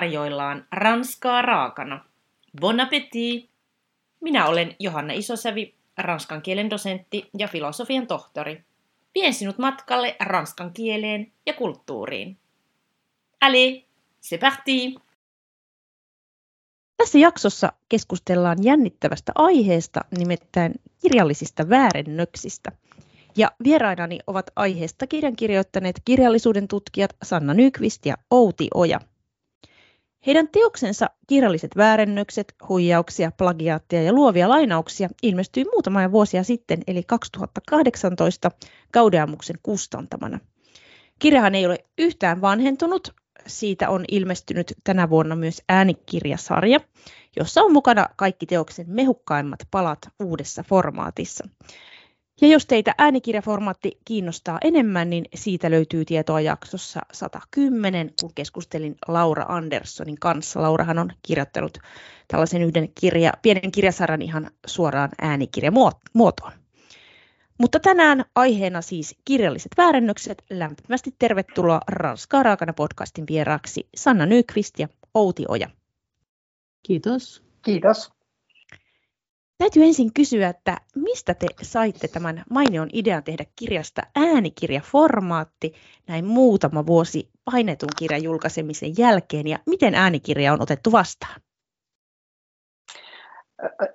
tarjoillaan ranskaa raakana. Bon appétit! Minä olen Johanna Isosävi, ranskan kielen dosentti ja filosofian tohtori. Vien sinut matkalle ranskan kieleen ja kulttuuriin. Allez, c'est parti! Tässä jaksossa keskustellaan jännittävästä aiheesta, nimittäin kirjallisista väärennöksistä. Ja vierainani ovat aiheesta kirjan kirjoittaneet kirjallisuuden tutkijat Sanna Nykvist ja Outi Oja. Heidän teoksensa Kirjalliset väärennökset, huijauksia, plagiaattia ja luovia lainauksia ilmestyi muutamia vuosia sitten, eli 2018 Gaudeamuksen kustantamana. Kirjahan ei ole yhtään vanhentunut, siitä on ilmestynyt tänä vuonna myös äänikirjasarja, jossa on mukana kaikki teoksen mehukkaimmat palat uudessa formaatissa. Ja jos teitä äänikirjaformaatti kiinnostaa enemmän, niin siitä löytyy tietoa jaksossa 110, kun keskustelin Laura Anderssonin kanssa. Laurahan on kirjoittanut tällaisen yhden kirja, pienen kirjasarjan ihan suoraan äänikirjamuotoon. Mutta tänään aiheena siis kirjalliset väärennökset. Lämpimästi tervetuloa Ranskaa raakana podcastin vieraaksi Sanna Nykvist ja Outi Oja. Kiitos. Kiitos. Täytyy ensin kysyä, että mistä te saitte tämän mainion idean tehdä kirjasta äänikirjaformaatti näin muutama vuosi painetun kirjan julkaisemisen jälkeen ja miten äänikirja on otettu vastaan?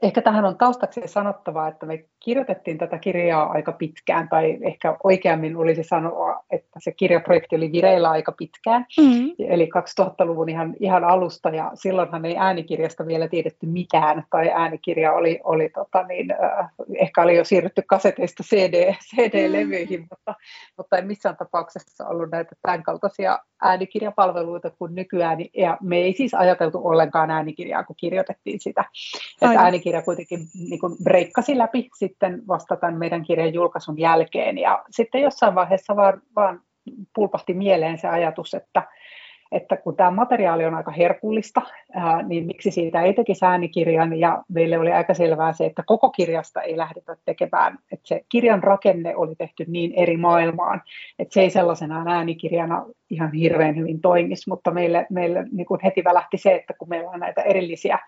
Ehkä tähän on taustaksi sanottava, että me kirjoitettiin tätä kirjaa aika pitkään, tai ehkä oikeammin olisi sanoa, että se kirjaprojekti oli vireillä aika pitkään, mm-hmm. eli 2000-luvun ihan, ihan alusta, ja silloinhan ei äänikirjasta vielä tiedetty mitään, tai äänikirja oli, oli tota niin, äh, ehkä oli jo siirrytty kaseteista CD, CD-levyihin, mm-hmm. mutta, mutta ei missään tapauksessa ollut näitä tämän kaltaisia äänikirjapalveluita kuin nykyään, ja me ei siis ajateltu ollenkaan äänikirjaa, kun kirjoitettiin sitä. Että äänikirja kuitenkin niin kuin breikkasi läpi sitten vasta tämän meidän kirjan julkaisun jälkeen, ja sitten jossain vaiheessa vaan, vaan pulpahti mieleen se ajatus, että, että kun tämä materiaali on aika herkullista, ää, niin miksi siitä ei tekisi äänikirjan, ja meille oli aika selvää se, että koko kirjasta ei lähdetä tekemään, että se kirjan rakenne oli tehty niin eri maailmaan, että se ei sellaisenaan äänikirjana ihan hirveän hyvin toimisi, mutta meille, meille niin kuin heti välähti se, että kun meillä on näitä erillisiä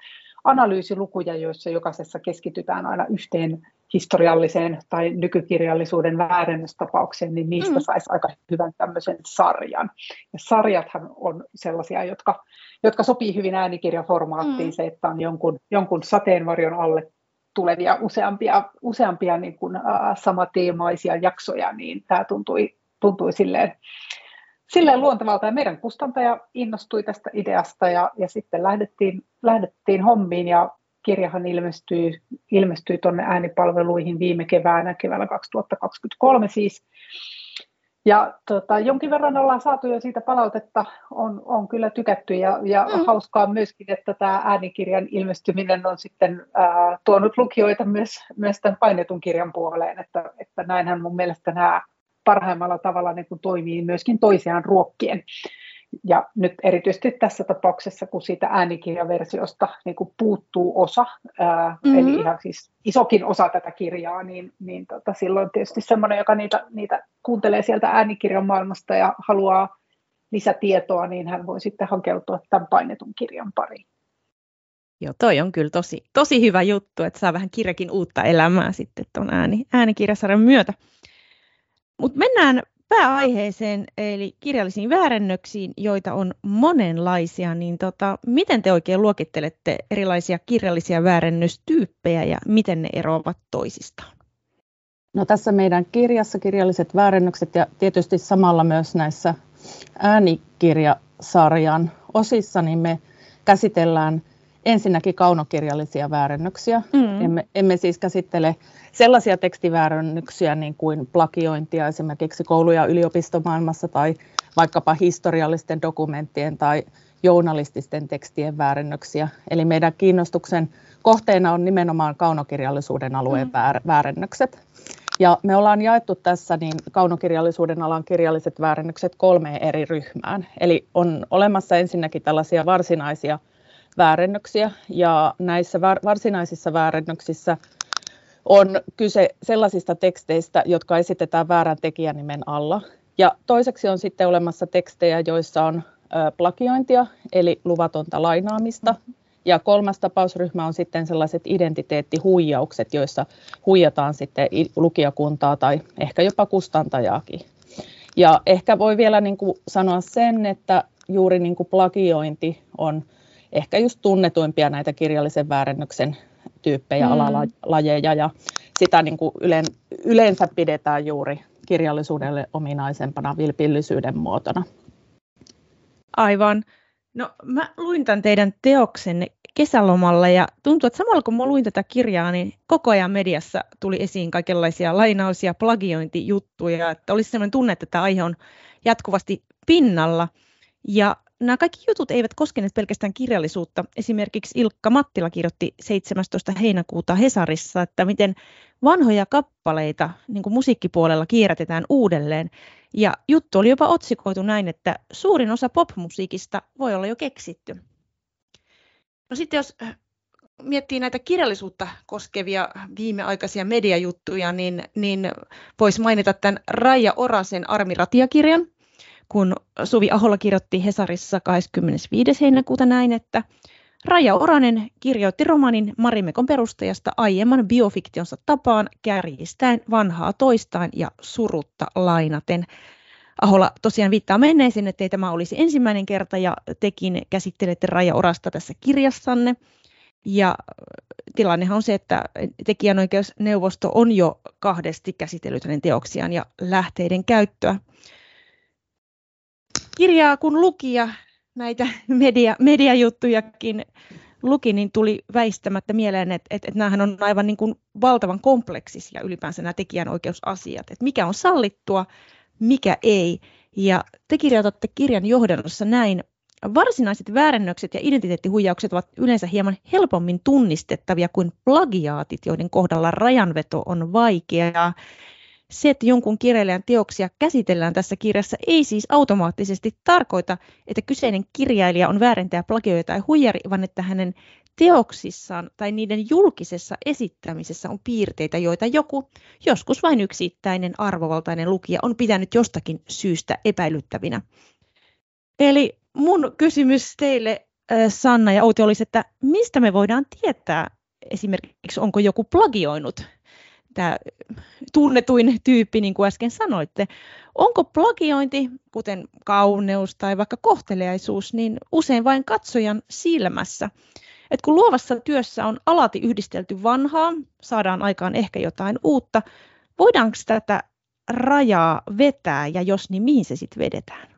analyysilukuja, joissa jokaisessa keskitytään aina yhteen historialliseen tai nykykirjallisuuden väärennöstapaukseen, niin niistä mm. saisi aika hyvän tämmöisen sarjan. Ja sarjathan on sellaisia, jotka, jotka sopii hyvin äänikirjaformaattiin, mm. se, että on jonkun, jonkun sateenvarjon alle tulevia useampia, useampia niin kuin, äh, samateemaisia jaksoja, niin tämä tuntui, tuntui silleen, silleen luontevalta. Ja meidän kustantaja innostui tästä ideasta ja, ja sitten lähdettiin, lähdettiin hommiin ja kirjahan ilmestyi, ilmestyi tuonne äänipalveluihin viime keväänä, keväällä 2023 siis. Ja tota, jonkin verran ollaan saatu jo siitä palautetta, on, on kyllä tykätty ja, ja mm. hauskaa myöskin, että tämä äänikirjan ilmestyminen on sitten ää, tuonut lukijoita myös, myös tämän painetun kirjan puoleen, että, että näinhän mun mielestä nämä parhaimmalla tavalla niin kuin toimii myöskin toisiaan ruokkien. Ja nyt erityisesti tässä tapauksessa, kun siitä äänikirjaversiosta niin kuin puuttuu osa, ää, mm-hmm. eli ihan siis isokin osa tätä kirjaa, niin, niin tota, silloin tietysti semmoinen, joka niitä, niitä kuuntelee sieltä äänikirjan maailmasta ja haluaa lisätietoa, niin hän voi sitten hakeutua tämän painetun kirjan pariin. Joo, toi on kyllä tosi, tosi hyvä juttu, että saa vähän kirjakin uutta elämää sitten tuon ääni, äänikirjasarjan myötä. Mutta mennään pääaiheeseen, eli kirjallisiin väärennöksiin, joita on monenlaisia, niin tota, miten te oikein luokittelette erilaisia kirjallisia väärennöstyyppejä ja miten ne eroavat toisistaan? No tässä meidän kirjassa kirjalliset väärennökset ja tietysti samalla myös näissä äänikirjasarjan osissa, niin me käsitellään ensinnäkin kaunokirjallisia väärennöksiä. Mm. Emme, emme siis käsittele sellaisia tekstiväärännyksiä niin kuin plagiointia esimerkiksi koulu- ja yliopistomaailmassa tai vaikkapa historiallisten dokumenttien tai journalististen tekstien väärennöksiä. Eli meidän kiinnostuksen kohteena on nimenomaan kaunokirjallisuuden alueen mm. väärennökset. Ja me ollaan jaettu tässä niin kaunokirjallisuuden alan kirjalliset väärennökset kolmeen eri ryhmään. Eli on olemassa ensinnäkin tällaisia varsinaisia väärennöksiä, ja näissä varsinaisissa väärennöksissä on kyse sellaisista teksteistä, jotka esitetään väärän tekijänimen alla. Ja toiseksi on sitten olemassa tekstejä, joissa on plagiointia, eli luvatonta lainaamista. Ja kolmas tapausryhmä on sitten sellaiset identiteettihuijaukset, joissa huijataan sitten lukijakuntaa tai ehkä jopa kustantajaakin. Ja ehkä voi vielä niin kuin sanoa sen, että juuri niin kuin plagiointi on ehkä just tunnetuimpia näitä kirjallisen väärennöksen tyyppejä, mm. alalajeja, ja sitä niin kuin yleensä pidetään juuri kirjallisuudelle ominaisempana vilpillisyyden muotona. Aivan. No mä luin tämän teidän teoksenne kesälomalla ja tuntuu, että samalla kun mä luin tätä kirjaa, niin koko ajan mediassa tuli esiin kaikenlaisia lainaus- ja plagiointijuttuja, että olisi sellainen tunne, että tämä aihe on jatkuvasti pinnalla. Ja nämä kaikki jutut eivät koskeneet pelkästään kirjallisuutta. Esimerkiksi Ilkka Mattila kirjoitti 17. heinäkuuta Hesarissa, että miten vanhoja kappaleita niin kuin musiikkipuolella kierrätetään uudelleen. Ja juttu oli jopa otsikoitu näin, että suurin osa popmusiikista voi olla jo keksitty. No sitten jos äh, miettii näitä kirjallisuutta koskevia viimeaikaisia mediajuttuja, niin, niin voisi mainita tämän Raija Orasen Armiratia-kirjan, kun Suvi Ahola kirjoitti Hesarissa 25. heinäkuuta näin, että Raija Oranen kirjoitti romanin Marimekon perustajasta aiemman biofiktionsa tapaan kärjistäen vanhaa toistaan ja surutta lainaten. Ahola tosiaan viittaa menneeseen, että ei tämä olisi ensimmäinen kerta ja tekin käsittelette Raija Orasta tässä kirjassanne. Ja tilannehan on se, että tekijänoikeusneuvosto on jo kahdesti käsitellyt hänen teoksiaan ja lähteiden käyttöä. Kirjaa kun luki ja näitä media, mediajuttujakin luki, niin tuli väistämättä mieleen, että, että, että nämähän on aivan niin kuin valtavan kompleksisia ylipäänsä nämä tekijänoikeusasiat. Että mikä on sallittua, mikä ei. Ja te kirjoitatte kirjan johdannossa näin, Varsinaiset väärennökset ja identiteettihuijaukset ovat yleensä hieman helpommin tunnistettavia kuin plagiaatit, joiden kohdalla rajanveto on vaikeaa. Se, että jonkun kirjailijan teoksia käsitellään tässä kirjassa, ei siis automaattisesti tarkoita, että kyseinen kirjailija on väärentäjä, plagioija tai huijari, vaan että hänen teoksissaan tai niiden julkisessa esittämisessä on piirteitä, joita joku, joskus vain yksittäinen arvovaltainen lukija on pitänyt jostakin syystä epäilyttävinä. Eli mun kysymys teille, Sanna ja Outi, olisi, että mistä me voidaan tietää esimerkiksi, onko joku plagioinut tämä tunnetuin tyyppi, niin kuin äsken sanoitte. Onko plagiointi, kuten kauneus tai vaikka kohteliaisuus, niin usein vain katsojan silmässä? Et kun luovassa työssä on alati yhdistelty vanhaa, saadaan aikaan ehkä jotain uutta, voidaanko tätä rajaa vetää ja jos niin mihin se sitten vedetään?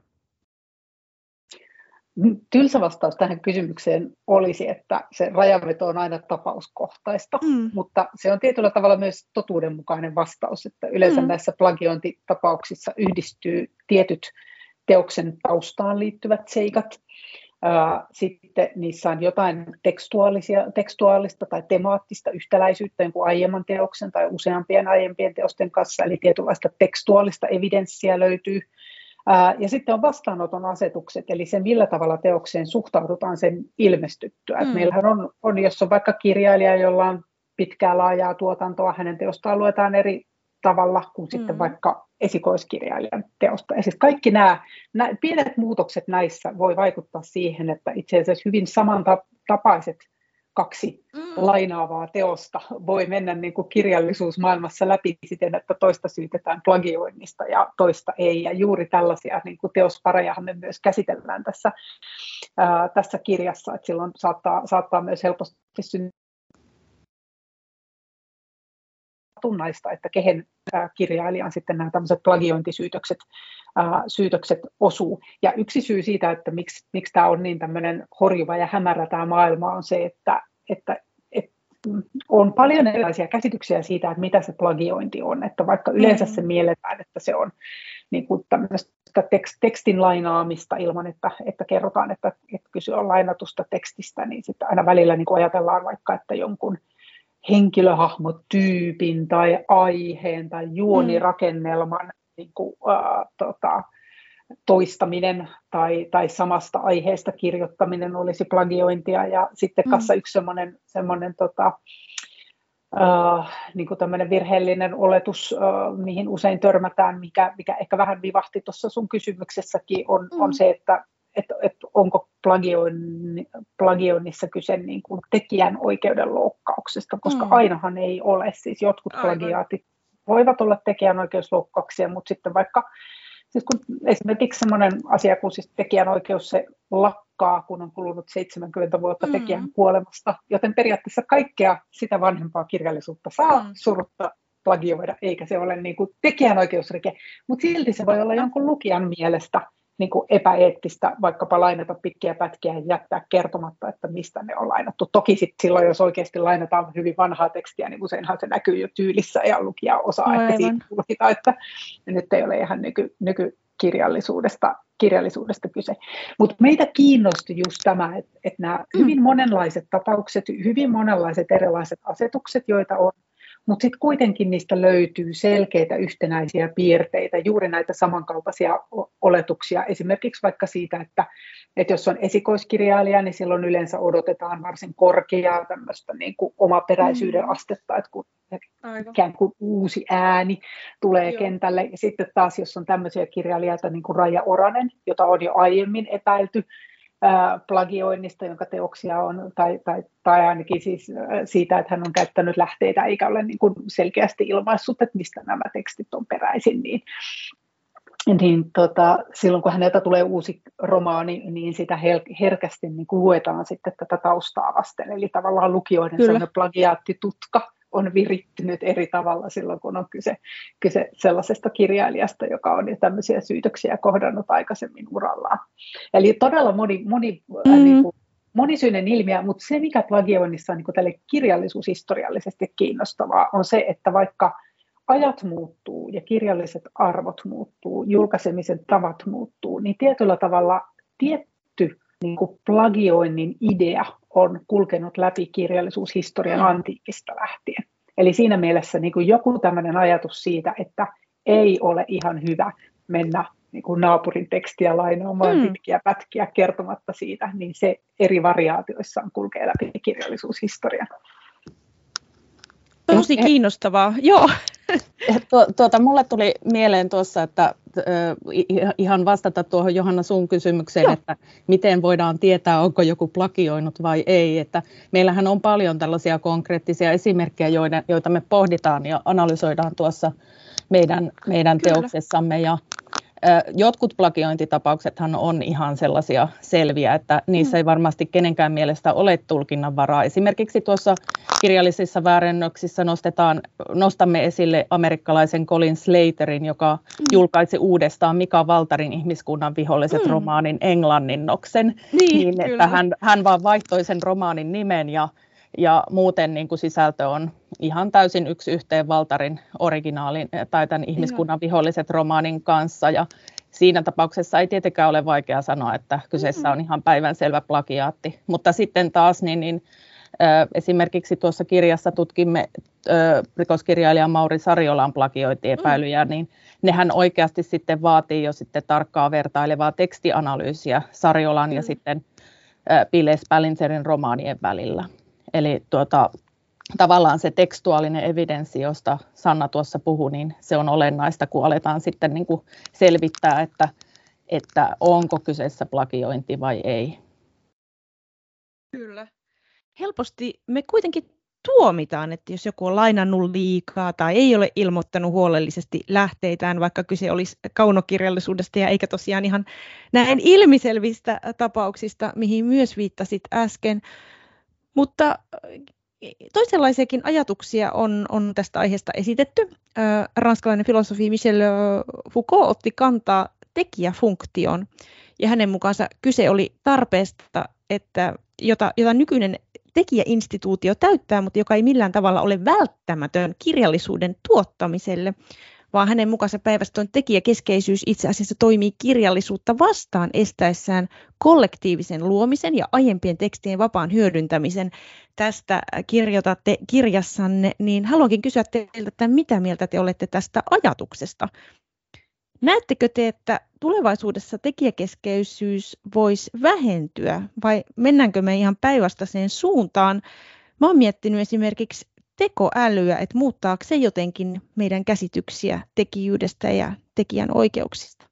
Tylsä vastaus tähän kysymykseen olisi, että se rajanveto on aina tapauskohtaista, mm. mutta se on tietyllä tavalla myös totuudenmukainen vastaus, että yleensä mm. näissä plagiointitapauksissa yhdistyy tietyt teoksen taustaan liittyvät seikat, sitten niissä on jotain tekstuaalisia, tekstuaalista tai temaattista yhtäläisyyttä jonkun aiemman teoksen tai useampien aiempien teosten kanssa, eli tietynlaista tekstuaalista evidenssiä löytyy. Ja sitten on vastaanoton asetukset, eli se millä tavalla teokseen suhtaudutaan sen ilmestyttyä. Mm. meillähän on, on, jos on vaikka kirjailija, jolla on pitkää laajaa tuotantoa, hänen teostaan luetaan eri tavalla kuin mm. sitten vaikka esikoiskirjailijan teosta. Ja siis kaikki nämä, nämä pienet muutokset näissä voi vaikuttaa siihen, että itse asiassa hyvin samantapaiset kaksi mm. lainaavaa teosta voi mennä niin kuin kirjallisuusmaailmassa läpi siten, että toista syytetään plagioinnista ja toista ei. Ja juuri tällaisia niin kuin teosparejahan me myös käsitellään tässä, ää, tässä kirjassa, että silloin saattaa, saattaa myös helposti syntyä tunnaista, että kehen kirjailijan sitten nämä tämmöiset plagiointisyytökset syytökset osuu. Ja yksi syy siitä, että miksi, miksi tämä on niin tämmöinen horjuva ja hämärä tämä maailma on se, että, että, että on paljon erilaisia käsityksiä siitä, että mitä se plagiointi on. Että vaikka yleensä se mm. mielletään, että se on niin kuin tämmöistä tekstin lainaamista ilman, että, että kerrotaan, että, että kyse on lainatusta tekstistä, niin sitten aina välillä niin kuin ajatellaan vaikka, että jonkun henkilöhahmotyypin tai aiheen tai juonirakennelman niin kuin, äh, tota, toistaminen tai, tai samasta aiheesta kirjoittaminen olisi plagiointia. Ja sitten mm. kanssa yksi semmoinen, semmoinen tota, äh, niin kuin tämmöinen virheellinen oletus, äh, mihin usein törmätään, mikä, mikä ehkä vähän vivahti tuossa sun kysymyksessäkin, on, mm. on se, että että, että onko plagioinnissa kyse niin kuin tekijän oikeuden loukkauksesta, koska mm. ainahan ei ole. Siis jotkut Aivan. plagiaatit voivat olla tekijänoikeusloukkauksia, mutta sitten vaikka siis kun esimerkiksi sellainen asia kuin siis tekijänoikeus, se lakkaa, kun on kulunut 70 vuotta mm. tekijän kuolemasta, joten periaatteessa kaikkea sitä vanhempaa kirjallisuutta saa mm. surutta plagioida, eikä se ole niin kuin tekijänoikeusrike, mutta silti se voi olla jonkun lukijan mielestä niin kuin epäeettistä vaikkapa lainata pitkiä pätkiä ja jättää kertomatta, että mistä ne on lainattu. Toki sit silloin, jos oikeasti lainataan hyvin vanhaa tekstiä, niin useinhan se näkyy jo tyylissä ja lukija osaa Aivan. ehkä siitä tulkita, että nyt ei ole ihan nyky, nykykirjallisuudesta kirjallisuudesta kyse. Mutta meitä kiinnosti just tämä, että, että nämä hyvin monenlaiset tapaukset, hyvin monenlaiset erilaiset asetukset, joita on, mutta sitten kuitenkin niistä löytyy selkeitä yhtenäisiä piirteitä, juuri näitä samankaltaisia oletuksia, esimerkiksi vaikka siitä, että, että jos on esikoiskirjailija, niin silloin yleensä odotetaan varsin korkeaa tämmöistä niin kuin omaperäisyyden mm. astetta, että kun Aivan. ikään kuin uusi ääni tulee Joo. kentälle. Ja sitten taas, jos on tämmöisiä kirjailijoita niin kuin Raija Oranen, jota on jo aiemmin epäilty plagioinnista, jonka teoksia on, tai, tai, tai ainakin siis siitä, että hän on käyttänyt lähteitä eikä ole niin kuin selkeästi ilmaissut, että mistä nämä tekstit on peräisin, niin, niin tota, silloin kun häneltä tulee uusi romaani, niin sitä hel- herkästi niin kuin luetaan sitten tätä taustaa vasten, eli tavallaan lukijoiden plagiaattitutka, on virittynyt eri tavalla silloin, kun on kyse, kyse sellaisesta kirjailijasta, joka on jo tämmöisiä syytöksiä kohdannut aikaisemmin urallaan. Eli todella moni, moni, mm. äh, niin kuin, monisyinen ilmiö, mutta se, mikä plagioinnissa on niin tälle kirjallisuushistoriallisesti kiinnostavaa, on se, että vaikka ajat muuttuu ja kirjalliset arvot muuttuu, julkaisemisen tavat muuttuu, niin tietyllä tavalla tietty niin kuin plagioinnin idea on kulkenut läpi kirjallisuushistorian antiikista lähtien. Eli siinä mielessä niin kuin joku tämmöinen ajatus siitä, että ei ole ihan hyvä mennä niin kuin naapurin tekstiä lainaamaan mm. pitkiä pätkiä kertomatta siitä, niin se eri variaatioissaan kulkee läpi kirjallisuushistorian. Tosi kiinnostavaa, joo. Tuota, mulle tuli mieleen tuossa, että ihan vastata tuohon Johanna sun kysymykseen, Joo. että miten voidaan tietää, onko joku plagioinut vai ei. Että meillähän on paljon tällaisia konkreettisia esimerkkejä, joita, joita me pohditaan ja analysoidaan tuossa meidän, meidän teoksessamme. Ja Jotkut plagiointitapauksethan on ihan sellaisia selviä, että niissä ei mm. varmasti kenenkään mielestä ole tulkinnanvaraa. Esimerkiksi tuossa kirjallisissa väärennöksissä nostetaan, nostamme esille amerikkalaisen Colin Slaterin, joka mm. julkaisi uudestaan Mika Valtarin ihmiskunnan viholliset mm. romaanin englanninnoksen, niin, niin että hän, hän vaan vaihtoi sen romaanin nimen ja ja muuten niin kuin sisältö on ihan täysin yksi yhteen Valtarin originaalin tai tämän ihmiskunnan viholliset romaanin kanssa. Ja siinä tapauksessa ei tietenkään ole vaikea sanoa, että kyseessä on ihan päivänselvä plagiaatti. Mutta sitten taas niin, niin Esimerkiksi tuossa kirjassa tutkimme rikoskirjailija Mauri Sariolan plagiointiepäilyjä, mm. niin nehän oikeasti sitten vaatii jo sitten tarkkaa vertailevaa tekstianalyysiä Sariolan mm. ja sitten Pälinserin romaanien välillä. Eli tuota, tavallaan se tekstuaalinen evidenssi, josta Sanna tuossa puhui, niin se on olennaista, kun aletaan sitten niin kuin selvittää, että, että onko kyseessä plagiointi vai ei. Kyllä. Helposti me kuitenkin tuomitaan, että jos joku on lainannut liikaa tai ei ole ilmoittanut huolellisesti lähteitään, vaikka kyse olisi kaunokirjallisuudesta ja eikä tosiaan ihan näin ilmiselvistä tapauksista, mihin myös viittasit äsken, mutta toisenlaisiakin ajatuksia on, on tästä aiheesta esitetty. Ranskalainen filosofi Michel Foucault otti kantaa tekijäfunktioon, ja hänen mukaansa kyse oli tarpeesta, että jota, jota nykyinen tekijäinstituutio täyttää, mutta joka ei millään tavalla ole välttämätön kirjallisuuden tuottamiselle vaan hänen mukaansa päinvastoin tekijäkeskeisyys itse asiassa toimii kirjallisuutta vastaan estäessään kollektiivisen luomisen ja aiempien tekstien vapaan hyödyntämisen. Tästä kirjoitatte kirjassanne, niin haluankin kysyä teiltä, että mitä mieltä te olette tästä ajatuksesta? Näettekö te, että tulevaisuudessa tekijäkeskeisyys voisi vähentyä vai mennäänkö me ihan päinvastaiseen suuntaan? Mä oon miettinyt esimerkiksi tekoälyä, että muuttaako se jotenkin meidän käsityksiä tekijyydestä ja tekijän oikeuksista?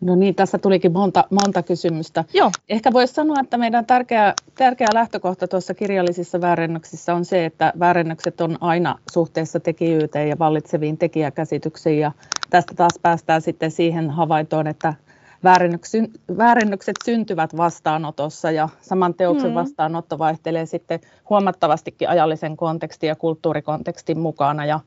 No niin, tässä tulikin monta, monta kysymystä. Joo. Ehkä voisi sanoa, että meidän tärkeä, tärkeä lähtökohta tuossa kirjallisissa väärennöksissä on se, että väärennökset on aina suhteessa tekijyyteen ja vallitseviin tekijäkäsityksiin. Ja tästä taas päästään sitten siihen havaintoon, että väärennökset syntyvät vastaanotossa ja saman teoksen mm. vastaanotto vaihtelee sitten huomattavastikin ajallisen kontekstin ja kulttuurikontekstin mukana. Ja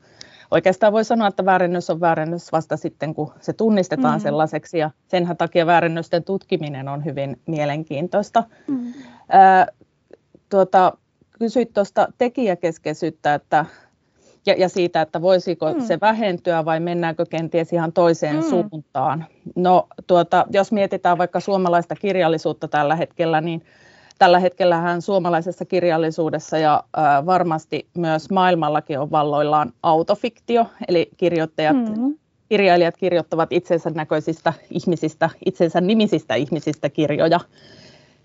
oikeastaan voi sanoa, että väärennös on väärennös vasta sitten, kun se tunnistetaan mm. sellaiseksi ja sen takia väärennösten tutkiminen on hyvin mielenkiintoista. Mm. Ää, tuota, kysyit tuosta tekijäkeskeisyyttä, että ja, ja siitä, että voisiko mm. se vähentyä vai mennäänkö kenties ihan toiseen mm. suuntaan. No tuota, jos mietitään vaikka suomalaista kirjallisuutta tällä hetkellä, niin tällä hetkellähän suomalaisessa kirjallisuudessa ja ä, varmasti myös maailmallakin on valloillaan autofiktio, eli kirjoittajat, mm. kirjailijat kirjoittavat itsensä näköisistä ihmisistä, itsensä nimisistä ihmisistä kirjoja.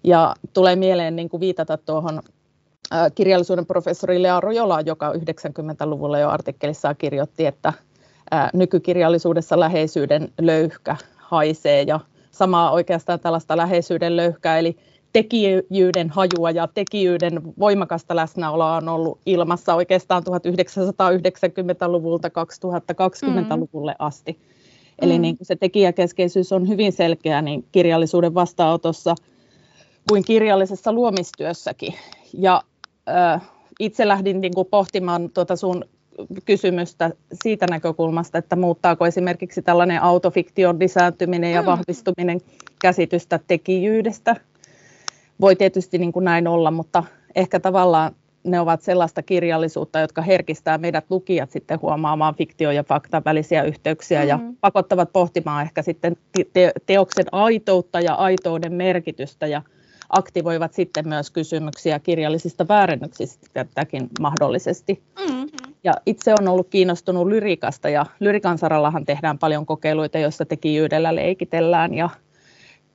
Ja tulee mieleen niin kuin viitata tuohon kirjallisuuden professori Lea Rojola, joka 90-luvulla jo artikkelissaan kirjoitti, että nykykirjallisuudessa läheisyyden löyhkä haisee ja samaa oikeastaan tällaista läheisyyden löyhkää, eli tekijyyden hajua ja tekijyyden voimakasta läsnäoloa on ollut ilmassa oikeastaan 1990-luvulta 2020-luvulle mm. asti. Eli mm. niin kuin se tekijäkeskeisyys on hyvin selkeä niin kirjallisuuden vastaanotossa kuin kirjallisessa luomistyössäkin. Ja itse lähdin niin kuin pohtimaan tuota sun kysymystä siitä näkökulmasta, että muuttaako esimerkiksi tällainen autofiktion lisääntyminen ja mm. vahvistuminen käsitystä tekijyydestä. Voi tietysti niin kuin näin olla, mutta ehkä tavallaan ne ovat sellaista kirjallisuutta, jotka herkistää meidät lukijat sitten huomaamaan fiktio- ja faktan välisiä yhteyksiä mm-hmm. ja pakottavat pohtimaan ehkä sitten teoksen aitoutta ja aitouden merkitystä ja aktivoivat sitten myös kysymyksiä kirjallisista väärennöksistä tätäkin mahdollisesti. Mm-hmm. Ja itse on ollut kiinnostunut lyrikasta ja lyrikan sarallahan tehdään paljon kokeiluita, joissa tekijöydellä leikitellään ja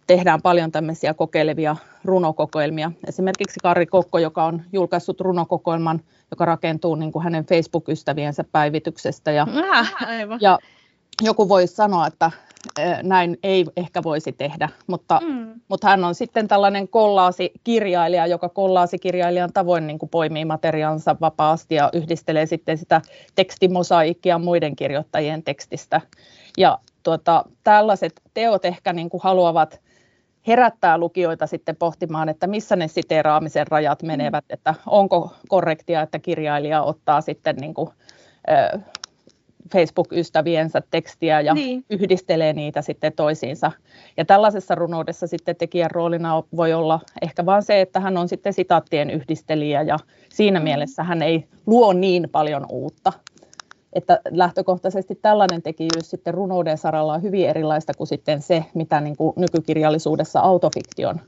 tehdään paljon tämmöisiä kokeilevia runokokoelmia. Esimerkiksi Kari Kokko, joka on julkaissut runokokoelman, joka rakentuu niin kuin hänen Facebook-ystäviensä päivityksestä. Ja, ah, aivan. ja joku voisi sanoa, että näin ei ehkä voisi tehdä, mutta, mm. mutta hän on sitten tällainen kollaasikirjailija, joka kollaasikirjailijan tavoin niin kuin poimii materiaalinsa vapaasti ja yhdistelee sitten sitä tekstimosaikkia muiden kirjoittajien tekstistä. Ja tuota, tällaiset teot ehkä niin kuin haluavat herättää lukijoita sitten pohtimaan, että missä ne siteraamisen rajat menevät, mm. että onko korrektia, että kirjailija ottaa sitten niin kuin, Facebook-ystäviensä tekstiä ja niin. yhdistelee niitä sitten toisiinsa. Ja tällaisessa runoudessa sitten tekijän roolina voi olla ehkä vain se, että hän on sitten sitaattien yhdistelijä ja siinä mm. mielessä hän ei luo niin paljon uutta. Että lähtökohtaisesti tällainen tekijyys sitten runouden saralla on hyvin erilaista kuin sitten se, mitä niin kuin nykykirjallisuudessa autofiktion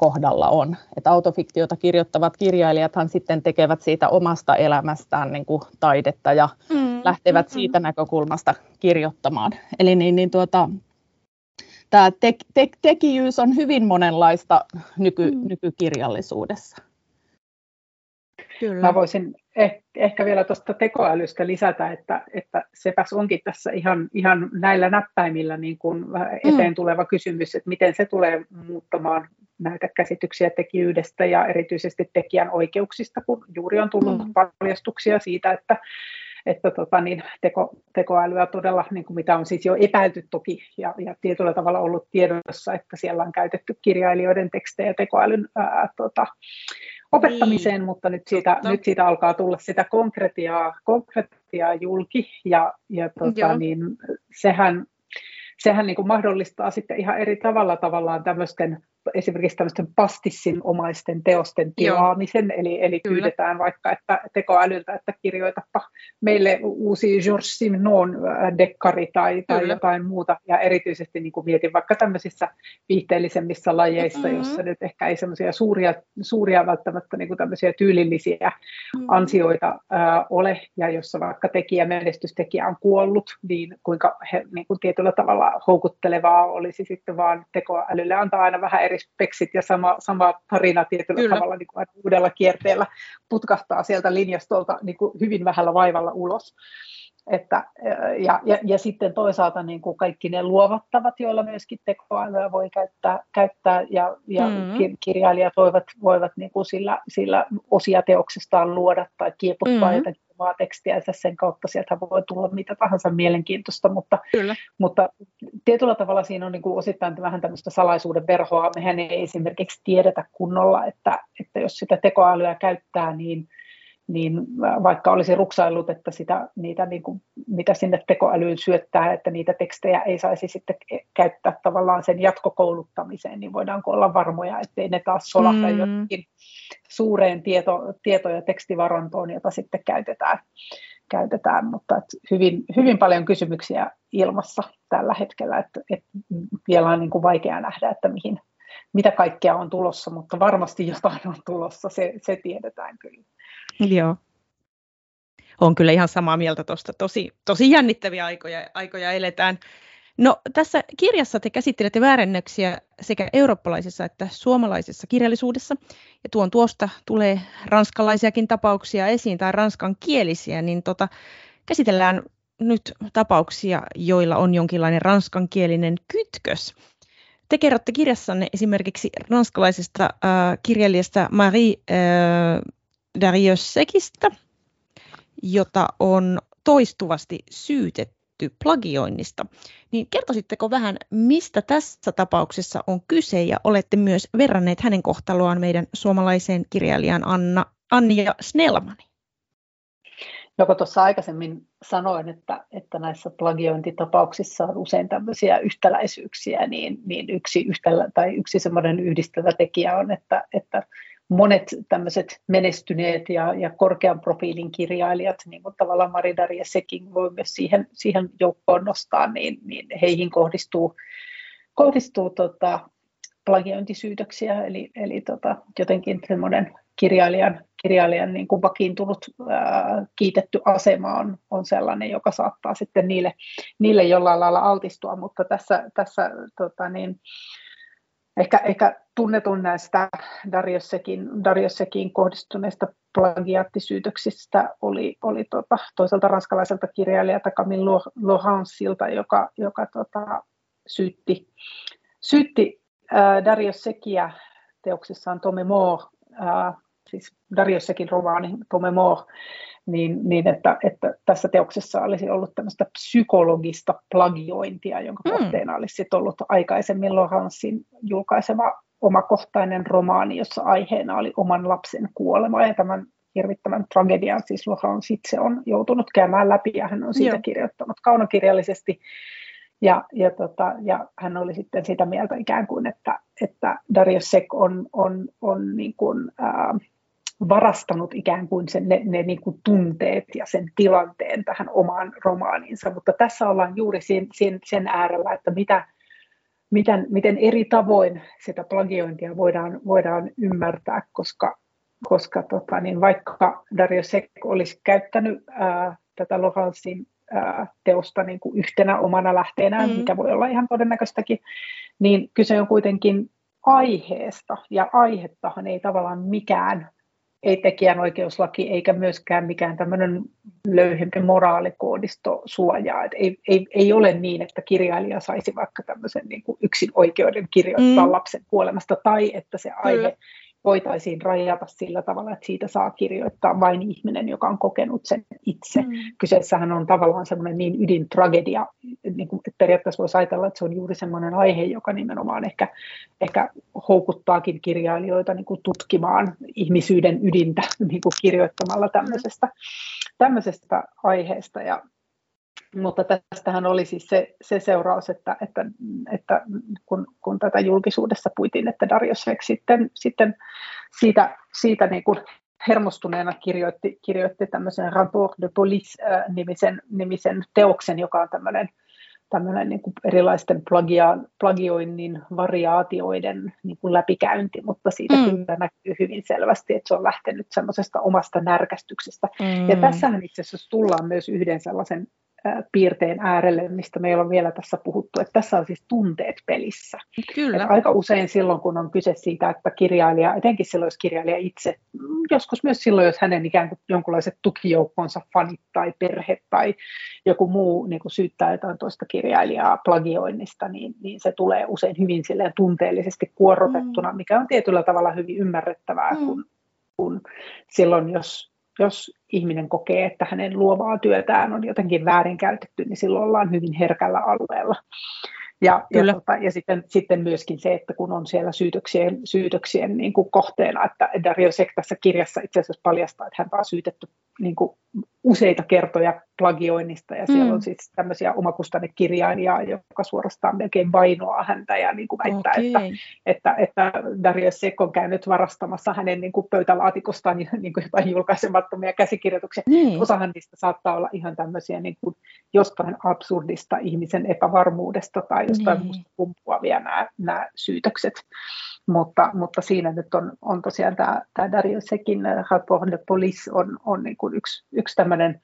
kohdalla on. Että autofiktiota kirjoittavat kirjailijathan sitten tekevät siitä omasta elämästään niin kuin taidetta ja mm, lähtevät mm, siitä näkökulmasta kirjoittamaan. Eli niin, niin tuota, tämä te, te, tekijyys on hyvin monenlaista nyky, mm. nykykirjallisuudessa. Kyllä. Mä voisin eh, ehkä vielä tuosta tekoälystä lisätä, että, että sepäs onkin tässä ihan, ihan näillä näppäimillä niin kuin eteen tuleva mm. kysymys, että miten se tulee muuttamaan näitä käsityksiä tekijyydestä ja erityisesti tekijän oikeuksista, kun juuri on tullut mm. paljastuksia siitä, että, että tota, niin teko, tekoälyä todella, niin kuin mitä on siis jo epäilty toki ja, ja tietyllä tavalla ollut tiedossa, että siellä on käytetty kirjailijoiden tekstejä tekoälyn ää, tota, opettamiseen, niin. mutta nyt siitä, nyt siitä alkaa tulla sitä konkretiaa, konkretiaa julki ja, ja tota, niin, sehän, sehän niin kuin mahdollistaa sitten ihan eri tavalla tavallaan tämmöisten esimerkiksi tämmöisten pastissinomaisten teosten tilaamisen, Joo. eli, eli pyydetään vaikka että tekoälyltä, että kirjoitapa meille uusi Georges Simenon äh, dekkari tai, tai jotain muuta, ja erityisesti niin kuin mietin vaikka tämmöisissä viihteellisemmissä lajeissa, mm-hmm. joissa nyt ehkä ei semmoisia suuria, suuria välttämättä niin kuin tämmöisiä tyylillisiä mm-hmm. ansioita ää, äh, ole, ja jossa vaikka tekijä, menestystekijä on kuollut, niin kuinka he niin kuin tietyllä tavalla houkuttelevaa olisi sitten vaan tekoälylle antaa aina vähän eri speksit ja sama, sama tarina tietyllä Kyllä. tavalla niin kuin uudella kierteellä putkahtaa sieltä linjastolta niin kuin hyvin vähällä vaivalla ulos. Että, ja, ja, ja sitten toisaalta niin kuin kaikki ne luovattavat, joilla myöskin tekoälyä voi käyttää, käyttää ja, ja mm-hmm. kirjailijat voivat, voivat niin kuin sillä, sillä osia teoksestaan luoda tai kieputtaa mm-hmm. jotakin omaa tekstiä, ja sen kautta sieltä voi tulla mitä tahansa mielenkiintoista, mutta, Kyllä. mutta tietyllä tavalla siinä on niin kuin osittain vähän tämmöistä salaisuuden verhoa. Mehän ei esimerkiksi tiedetä kunnolla, että, että jos sitä tekoälyä käyttää, niin niin vaikka olisi ruksaillut, että sitä, niitä, niin kuin, mitä sinne tekoälyyn syöttää, että niitä tekstejä ei saisi sitten käyttää tavallaan sen jatkokouluttamiseen, niin voidaanko olla varmoja, ettei ne taas solahda mm. jotenkin suureen tieto, tieto- ja tekstivarantoon, jota sitten käytetään. käytetään. Mutta että hyvin, hyvin paljon kysymyksiä ilmassa tällä hetkellä, että, että vielä on niin kuin vaikea nähdä, että mihin, mitä kaikkea on tulossa, mutta varmasti jotain on tulossa, se, se tiedetään kyllä. Joo. On kyllä ihan samaa mieltä tuosta. Tosi, tosi jännittäviä aikoja, aikoja eletään. No, tässä kirjassa te käsittelette väärennöksiä sekä eurooppalaisessa että suomalaisessa kirjallisuudessa, ja tuon tuosta tulee ranskalaisiakin tapauksia esiin, tai ranskan kielisiä, niin tota, käsitellään nyt tapauksia, joilla on jonkinlainen ranskankielinen kytkös. Te kerrotte kirjassanne esimerkiksi ranskalaisesta äh, kirjailijasta Marie äh, Dariussekista, jota on toistuvasti syytetty plagioinnista. Niin kertoisitteko vähän, mistä tässä tapauksessa on kyse ja olette myös verranneet hänen kohtaloaan meidän suomalaiseen kirjailijaan Anna, Anja Snellmani? Joko tuossa aikaisemmin sanoin, että, että näissä plagiointitapauksissa on usein tämmöisiä yhtäläisyyksiä, niin, niin yksi, yhtälä, tai yksi semmoinen yhdistävä tekijä on, että, että monet tämmöiset menestyneet ja, ja korkean profiilin kirjailijat, niin kuin tavallaan Maridari ja Sekin voi myös siihen, siihen joukkoon nostaa, niin, niin heihin kohdistuu, kohdistuu tota, plagiointisyytöksiä, eli, eli tota, jotenkin semmoinen kirjailijan, kirjailijan niin kuin vakiintunut ää, kiitetty asema on, on sellainen, joka saattaa sitten niille, niille jollain lailla altistua, mutta tässä, tässä tota, niin, ehkä, ehkä tunnetun näistä Dariussekin, Dariussekin kohdistuneista plagiaattisyytöksistä oli, oli tota, toiselta ranskalaiselta kirjailijalta Camille Laurensilta, joka, joka tota, syytti, syytti äh, Dariussekia teoksissaan Tome Moore, siis Dariussekin romaani Tome Moore, niin, niin että, että tässä teoksessa olisi ollut tämmöistä psykologista plagiointia, jonka mm. kohteena olisi ollut aikaisemmin Lohansin julkaisema omakohtainen romaani, jossa aiheena oli oman lapsen kuolema ja tämän hirvittävän tragedian, siis Lohans itse on joutunut käymään läpi ja hän on siitä Joo. kirjoittanut kaunokirjallisesti. Ja, ja, tota, ja hän oli sitten sitä mieltä ikään kuin, että, että Darius Sek on, on, on niin kuin, ää, varastanut ikään kuin sen, ne, ne niin kuin tunteet ja sen tilanteen tähän omaan romaaniinsa, mutta tässä ollaan juuri sen, sen, sen äärellä, että mitä, miten, miten eri tavoin sitä plagiointia voidaan, voidaan ymmärtää, koska, koska tota, niin vaikka Dario Sek olisi käyttänyt ää, tätä Lohansin teosta niin kuin yhtenä omana lähteenään, mm. mikä voi olla ihan todennäköistäkin, niin kyse on kuitenkin aiheesta, ja aihettahan ei tavallaan mikään ei tekijänoikeuslaki eikä myöskään mikään tämmöinen löyhempi moraalikoodisto suojaa. Et ei, ei, ei ole niin, että kirjailija saisi vaikka tämmöisen niin kuin yksin oikeuden kirjoittaa mm. lapsen kuolemasta tai että se aihe voitaisiin rajata sillä tavalla, että siitä saa kirjoittaa vain ihminen, joka on kokenut sen itse. Mm. Kyseessähän on tavallaan semmoinen niin ydintragedia, niin kuin periaatteessa voisi ajatella, että se on juuri semmoinen aihe, joka nimenomaan ehkä, ehkä houkuttaakin kirjailijoita niin kuin tutkimaan ihmisyyden ydintä niin kuin kirjoittamalla tämmöisestä, tämmöisestä aiheesta. Ja mutta tästähän oli siis se, se seuraus, että, että, että kun, kun tätä julkisuudessa puitiin, että Darius Vex sitten, sitten siitä, siitä niin kuin hermostuneena kirjoitti, kirjoitti tämmöisen Rapport de Police-nimisen nimisen teoksen, joka on tämmöinen, tämmöinen niin kuin erilaisten plagia, plagioinnin variaatioiden niin kuin läpikäynti, mutta siitä mm. kyllä näkyy hyvin selvästi, että se on lähtenyt semmoisesta omasta närkästyksestä. Mm. Ja tässähän itse asiassa tullaan myös yhden sellaisen piirteen äärelle, mistä meillä on vielä tässä puhuttu, että tässä on siis tunteet pelissä. Kyllä. Että aika usein silloin, kun on kyse siitä, että kirjailija, etenkin silloin, jos kirjailija itse, joskus myös silloin, jos hänen ikään kuin jonkunlaiset tukijoukkonsa, fanit tai perhe tai joku muu niin kuin syyttää jotain toista kirjailijaa plagioinnista, niin, niin se tulee usein hyvin silleen tunteellisesti kuorrotettuna, mm. mikä on tietyllä tavalla hyvin ymmärrettävää, mm. kun, kun silloin, jos jos ihminen kokee, että hänen luovaa työtään on jotenkin väärinkäytetty, niin silloin ollaan hyvin herkällä alueella. Ja, ja, tota, ja sitten, sitten myöskin se, että kun on siellä syytöksien, syytöksien niin kuin kohteena, että Dario Sek tässä kirjassa itse asiassa paljastaa, että hän on syytetty niin kuin useita kertoja plagioinnista ja siellä mm. on siis tämmöisiä omakustannekirjailijaa, joka suorastaan melkein vainoaa häntä ja niin kuin väittää, okay. että, että, että Dario Sek on käynyt varastamassa hänen niin kuin pöytälaatikostaan niin kuin jotain julkaisemattomia käsikirjoituksia. Niin. Osahan niistä saattaa olla ihan tämmöisiä niin kuin jostain absurdista ihmisen epävarmuudesta tai jostain niin. muusta kumpuavia nämä, nämä syytökset. Mutta, mutta siinä nyt on, on tosiaan tämä, tämä Dario Sekin Rapport de Police on, on niin kuin yksi, yksi tämmöinen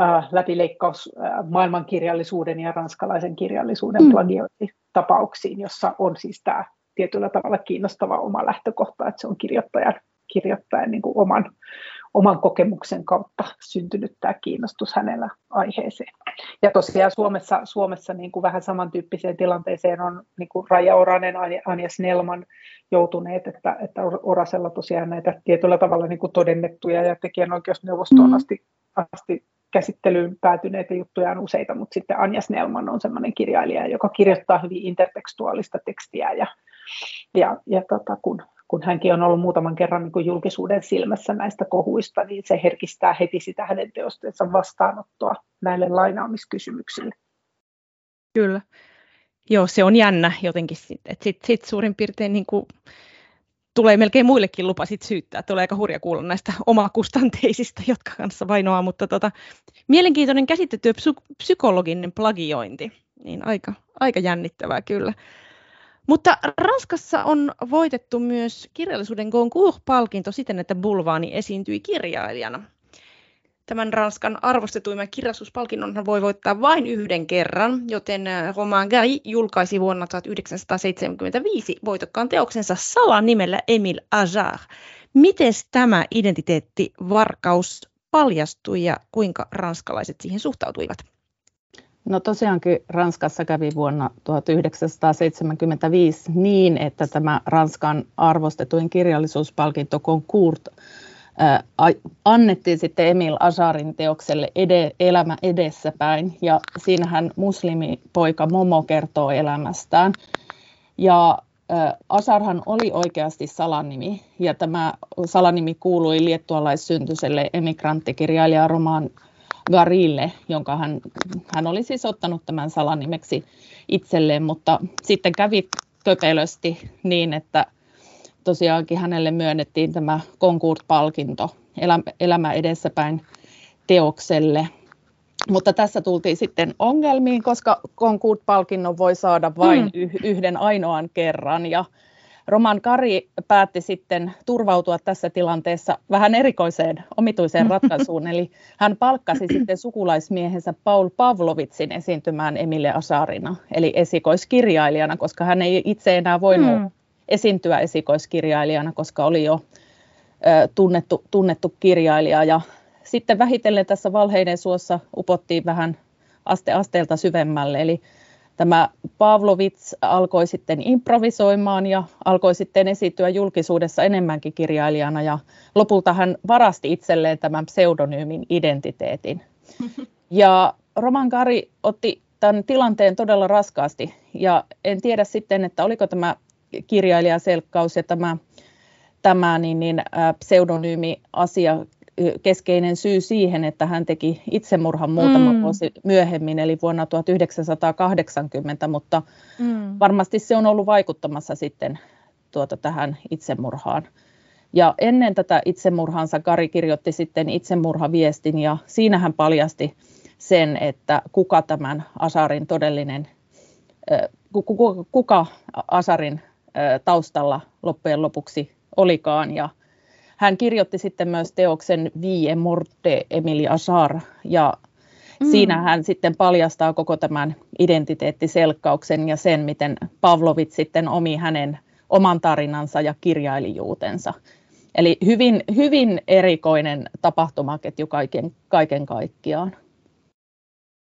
äh, läpileikkaus äh, maailmankirjallisuuden ja ranskalaisen kirjallisuuden mm. plagiointitapauksiin, jossa on siis tämä tietyllä tavalla kiinnostava oma lähtökohta, että se on kirjoittajan, kirjoittajan niin kuin oman, oman kokemuksen kautta syntynyt tämä kiinnostus hänellä aiheeseen. Ja tosiaan Suomessa, Suomessa niin kuin vähän samantyyppiseen tilanteeseen on niin kuin Raija Oranen, Anja Snellman joutuneet, että, että Orasella tosiaan näitä tietyllä tavalla niin kuin todennettuja ja tekijänoikeusneuvostoon mm. asti, asti käsittelyyn päätyneitä juttuja on useita, mutta sitten Anja Snellman on sellainen kirjailija, joka kirjoittaa hyvin intertekstuaalista tekstiä ja, ja, ja tota, kun kun hänkin on ollut muutaman kerran niin kuin julkisuuden silmässä näistä kohuista, niin se herkistää heti sitä hänen teostensa vastaanottoa näille lainaamiskysymyksille. Kyllä. Joo, se on jännä jotenkin, että sitten sit suurin piirtein niin kuin tulee melkein muillekin lupa sit syyttää. Tulee aika hurja kuulla näistä omakustanteisista, jotka kanssa vainoaa, mutta tota, mielenkiintoinen käsitetty psykologinen plagiointi, niin aika, aika jännittävää kyllä. Mutta Ranskassa on voitettu myös kirjallisuuden Goncourt-palkinto siten, että Bulvaani esiintyi kirjailijana. Tämän Ranskan arvostetuimman kirjallisuuspalkinnon voi voittaa vain yhden kerran, joten äh, Romain Gary julkaisi vuonna 1975 voitokkaan teoksensa salan nimellä Emile Ajar. Miten tämä identiteettivarkaus paljastui ja kuinka ranskalaiset siihen suhtautuivat? No tosiaankin Ranskassa kävi vuonna 1975 niin, että tämä Ranskan arvostetuin kirjallisuuspalkinto Concourt annettiin sitten Emil Azarin teokselle ede, Elämä edessäpäin, ja siinähän muslimipoika Momo kertoo elämästään. Ja Asarhan oli oikeasti salanimi, ja tämä salanimi kuului liettualaissyntyiselle emigranttikirjailija Roman Garille, jonka hän, hän oli siis ottanut tämän salanimeksi itselleen, mutta sitten kävi köpelösti niin, että tosiaankin hänelle myönnettiin tämä Concourt-palkinto Elämä edessäpäin teokselle. Mutta tässä tultiin sitten ongelmiin, koska Concourt-palkinnon voi saada vain mm. yhden ainoan kerran. Ja Roman Kari päätti sitten turvautua tässä tilanteessa vähän erikoiseen, omituiseen ratkaisuun, eli hän palkkasi sitten sukulaismiehensä Paul Pavlovitsin esiintymään Emile Asarina, eli esikoiskirjailijana, koska hän ei itse enää voinut mm. Esiintyä esikoiskirjailijana, koska oli jo tunnettu, tunnettu kirjailija. Ja sitten vähitellen tässä valheiden suossa upottiin vähän aste asteelta syvemmälle, eli tämä Pavlovits alkoi sitten improvisoimaan ja alkoi sitten esiintyä julkisuudessa enemmänkin kirjailijana ja lopulta hän varasti itselleen tämän pseudonyymin identiteetin. Ja Roman Kari otti tämän tilanteen todella raskaasti ja en tiedä sitten, että oliko tämä kirjailijaselkkaus ja tämä, tämä niin, niin, pseudonyymi asia keskeinen syy siihen, että hän teki itsemurhan muutama mm. vuosi myöhemmin, eli vuonna 1980, mutta mm. varmasti se on ollut vaikuttamassa sitten tuota tähän itsemurhaan. Ja ennen tätä itsemurhaansa Kari kirjoitti sitten itsemurhaviestin ja siinä hän paljasti sen, että kuka tämän Asarin todellinen, kuka, kuka Asarin taustalla loppujen lopuksi olikaan ja hän kirjoitti sitten myös teoksen Vie Morte Emili Asar, ja mm. siinä hän sitten paljastaa koko tämän identiteettiselkkauksen ja sen, miten Pavlovit sitten omi hänen oman tarinansa ja kirjailijuutensa. Eli hyvin, hyvin erikoinen tapahtumaketju kaiken, kaiken kaikkiaan.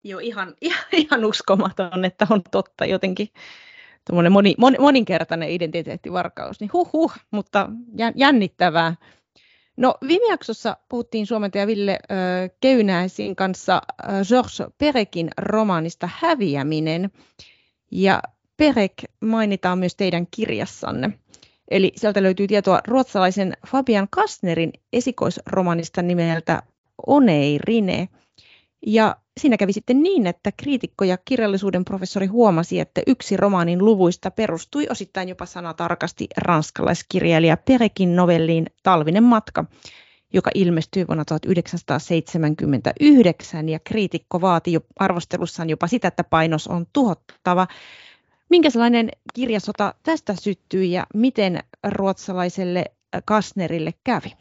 Joo, ihan, ihan, ihan uskomaton, että on totta jotenkin moni, mon, moninkertainen identiteettivarkaus, niin huh, huh mutta jännittävää. No viime jaksossa puhuttiin suomentaja Ville ö, Keynäisin kanssa Georges Perekin romaanista Häviäminen. Ja Perek mainitaan myös teidän kirjassanne. Eli sieltä löytyy tietoa ruotsalaisen Fabian Kastnerin esikoisromanista nimeltä Oneirine. Ja siinä kävi sitten niin, että kriitikko ja kirjallisuuden professori huomasi, että yksi romaanin luvuista perustui osittain jopa sanatarkasti ranskalaiskirjailija Perekin novelliin Talvinen matka, joka ilmestyi vuonna 1979 ja kriitikko vaati jo arvostelussaan jopa sitä, että painos on tuhottava. Minkälainen kirjasota tästä syttyi ja miten ruotsalaiselle Kastnerille kävi?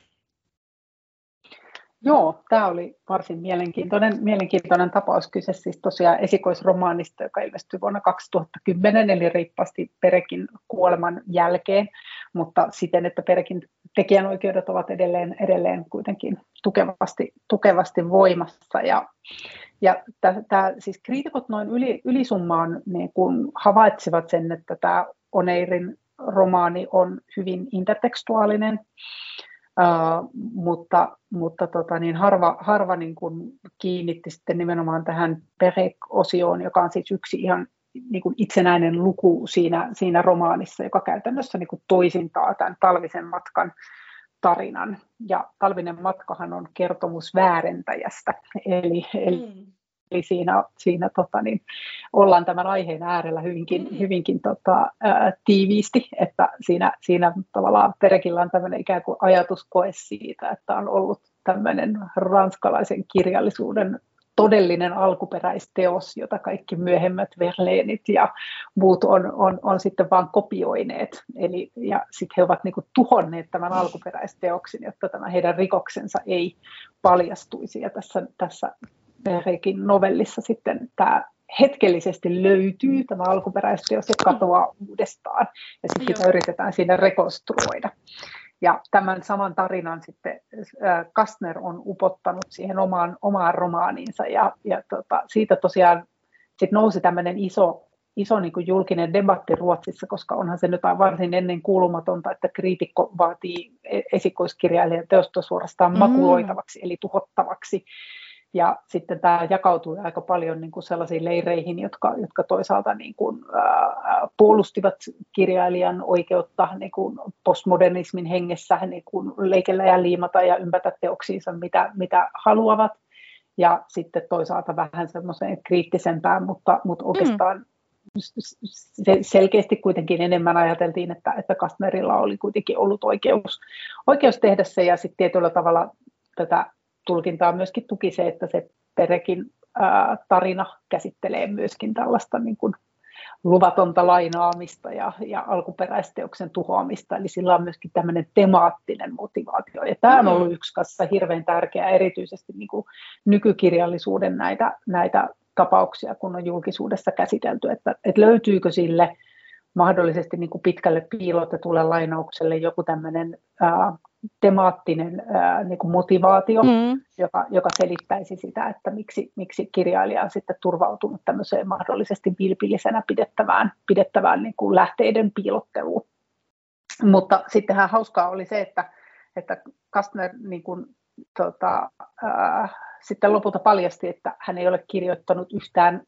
Joo, tämä oli varsin mielenkiintoinen, mielenkiintoinen tapaus. Kyse siis tosiaan esikoisromaanista, joka ilmestyi vuonna 2010, eli riippaasti Perekin kuoleman jälkeen, mutta siten, että Perekin tekijänoikeudet ovat edelleen, edelleen kuitenkin tukevasti, tukevasti voimassa. Ja, ja tämä, siis kriitikot noin yli, ylisummaan niin kun havaitsivat sen, että tämä Oneirin romaani on hyvin intertekstuaalinen, Uh, mutta mutta tota, niin harva, harva niin kuin kiinnitti sitten nimenomaan tähän Perek-osioon, joka on siis yksi ihan niin kuin itsenäinen luku siinä, siinä romaanissa, joka käytännössä niin kuin toisintaa tämän talvisen matkan tarinan. Ja talvinen matkahan on kertomus väärentäjästä, eli, eli mm. Eli siinä, siinä tota, niin, ollaan tämän aiheen äärellä hyvinkin, mm. hyvinkin tota, ää, tiiviisti, että siinä, siinä tavallaan Perekillä on tämmöinen ikään kuin ajatuskoe siitä, että on ollut tämmöinen ranskalaisen kirjallisuuden todellinen alkuperäisteos, jota kaikki myöhemmät Verleenit ja muut on, on, on sitten vain kopioineet. Eli, ja sitten he ovat niin kuin tuhonneet tämän alkuperäisteoksen, jotta tämä heidän rikoksensa ei paljastuisi. Ja tässä, tässä Reikin novellissa sitten tämä hetkellisesti löytyy tämä alkuperäisteos ja katoaa uudestaan. Ja sitten sitä yritetään siinä rekonstruoida. Ja tämän saman tarinan sitten Kastner on upottanut siihen omaan, omaan romaaniinsa. Ja, ja tota, siitä tosiaan sit nousi tämmöinen iso, iso niin kuin julkinen debatti Ruotsissa, koska onhan se nyt varsin ennen kuulumatonta, että kriitikko vaatii e-, esikoiskirjailijan teosta suorastaan mm. makuloitavaksi, eli tuhottavaksi. Ja sitten tämä jakautui aika paljon niin kuin sellaisiin leireihin, jotka, jotka toisaalta niin kuin, ää, puolustivat kirjailijan oikeutta niin kuin postmodernismin hengessä niin kuin leikellä ja liimata ja ympätä teoksiinsa mitä, mitä haluavat. Ja sitten toisaalta vähän semmoiseen kriittisempään, mutta, mutta oikeastaan mm selkeästi kuitenkin enemmän ajateltiin, että, että Kastnerilla oli kuitenkin ollut oikeus, oikeus tehdä se ja sitten tietyllä tavalla tätä tulkintaa myöskin tuki se, että se Perekin ää, tarina käsittelee myöskin tällaista niin kuin luvatonta lainaamista ja, ja alkuperäisteoksen tuhoamista, eli sillä on myöskin tämmöinen temaattinen motivaatio. Ja tämä on ollut mm. yksi kanssa hirveän tärkeä, erityisesti niin kuin nykykirjallisuuden näitä, näitä tapauksia, kun on julkisuudessa käsitelty, että, että löytyykö sille mahdollisesti niin kuin pitkälle piilotetulle lainaukselle joku tämmöinen ää, temaattinen ää, niin kuin motivaatio, mm. joka, joka selittäisi sitä, että miksi, miksi kirjailija on sitten turvautunut tämmöiseen mahdollisesti vilpillisenä pidettävään, pidettävään niin kuin lähteiden piilotteluun. Mutta sittenhän hauskaa oli se, että, että Kastner niin kuin, tota, ää, sitten lopulta paljasti, että hän ei ole kirjoittanut yhtään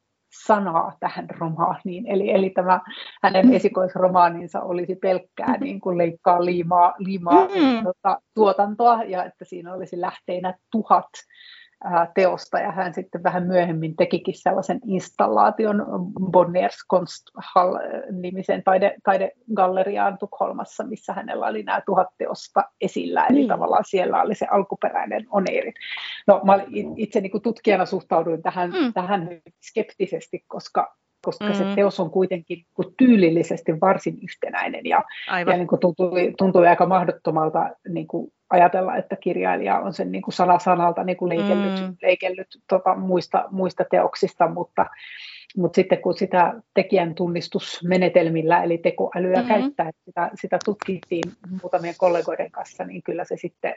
sanaa tähän romaaniin. Eli, eli tämä hänen esikoisromaaninsa olisi pelkkää niin kuin leikkaa liimaa, liimaa mm. tuota, tuotantoa ja että siinä olisi lähteinä tuhat teosta ja hän sitten vähän myöhemmin tekikin sellaisen installaation Bonniers Konsthall-nimisen taide, taidegalleriaan Tukholmassa, missä hänellä oli nämä tuhat teosta esillä, eli niin. tavallaan siellä oli se alkuperäinen oneeri. No mä itse niin kuin tutkijana suhtauduin tähän, mm. tähän skeptisesti, koska koska mm. se teos on kuitenkin tyylillisesti varsin yhtenäinen ja, ja niin kuin tuntui, tuntui aika mahdottomalta niin kuin ajatella, että kirjailija on sen niin kuin sana sanalta niin kuin leikellyt, mm. leikellyt tota, muista, muista teoksista, mutta, mutta sitten kun sitä tekijän tunnistusmenetelmillä, eli tekoälyä mm-hmm. käyttää, sitä, sitä tutkittiin muutamien kollegoiden kanssa, niin kyllä se sitten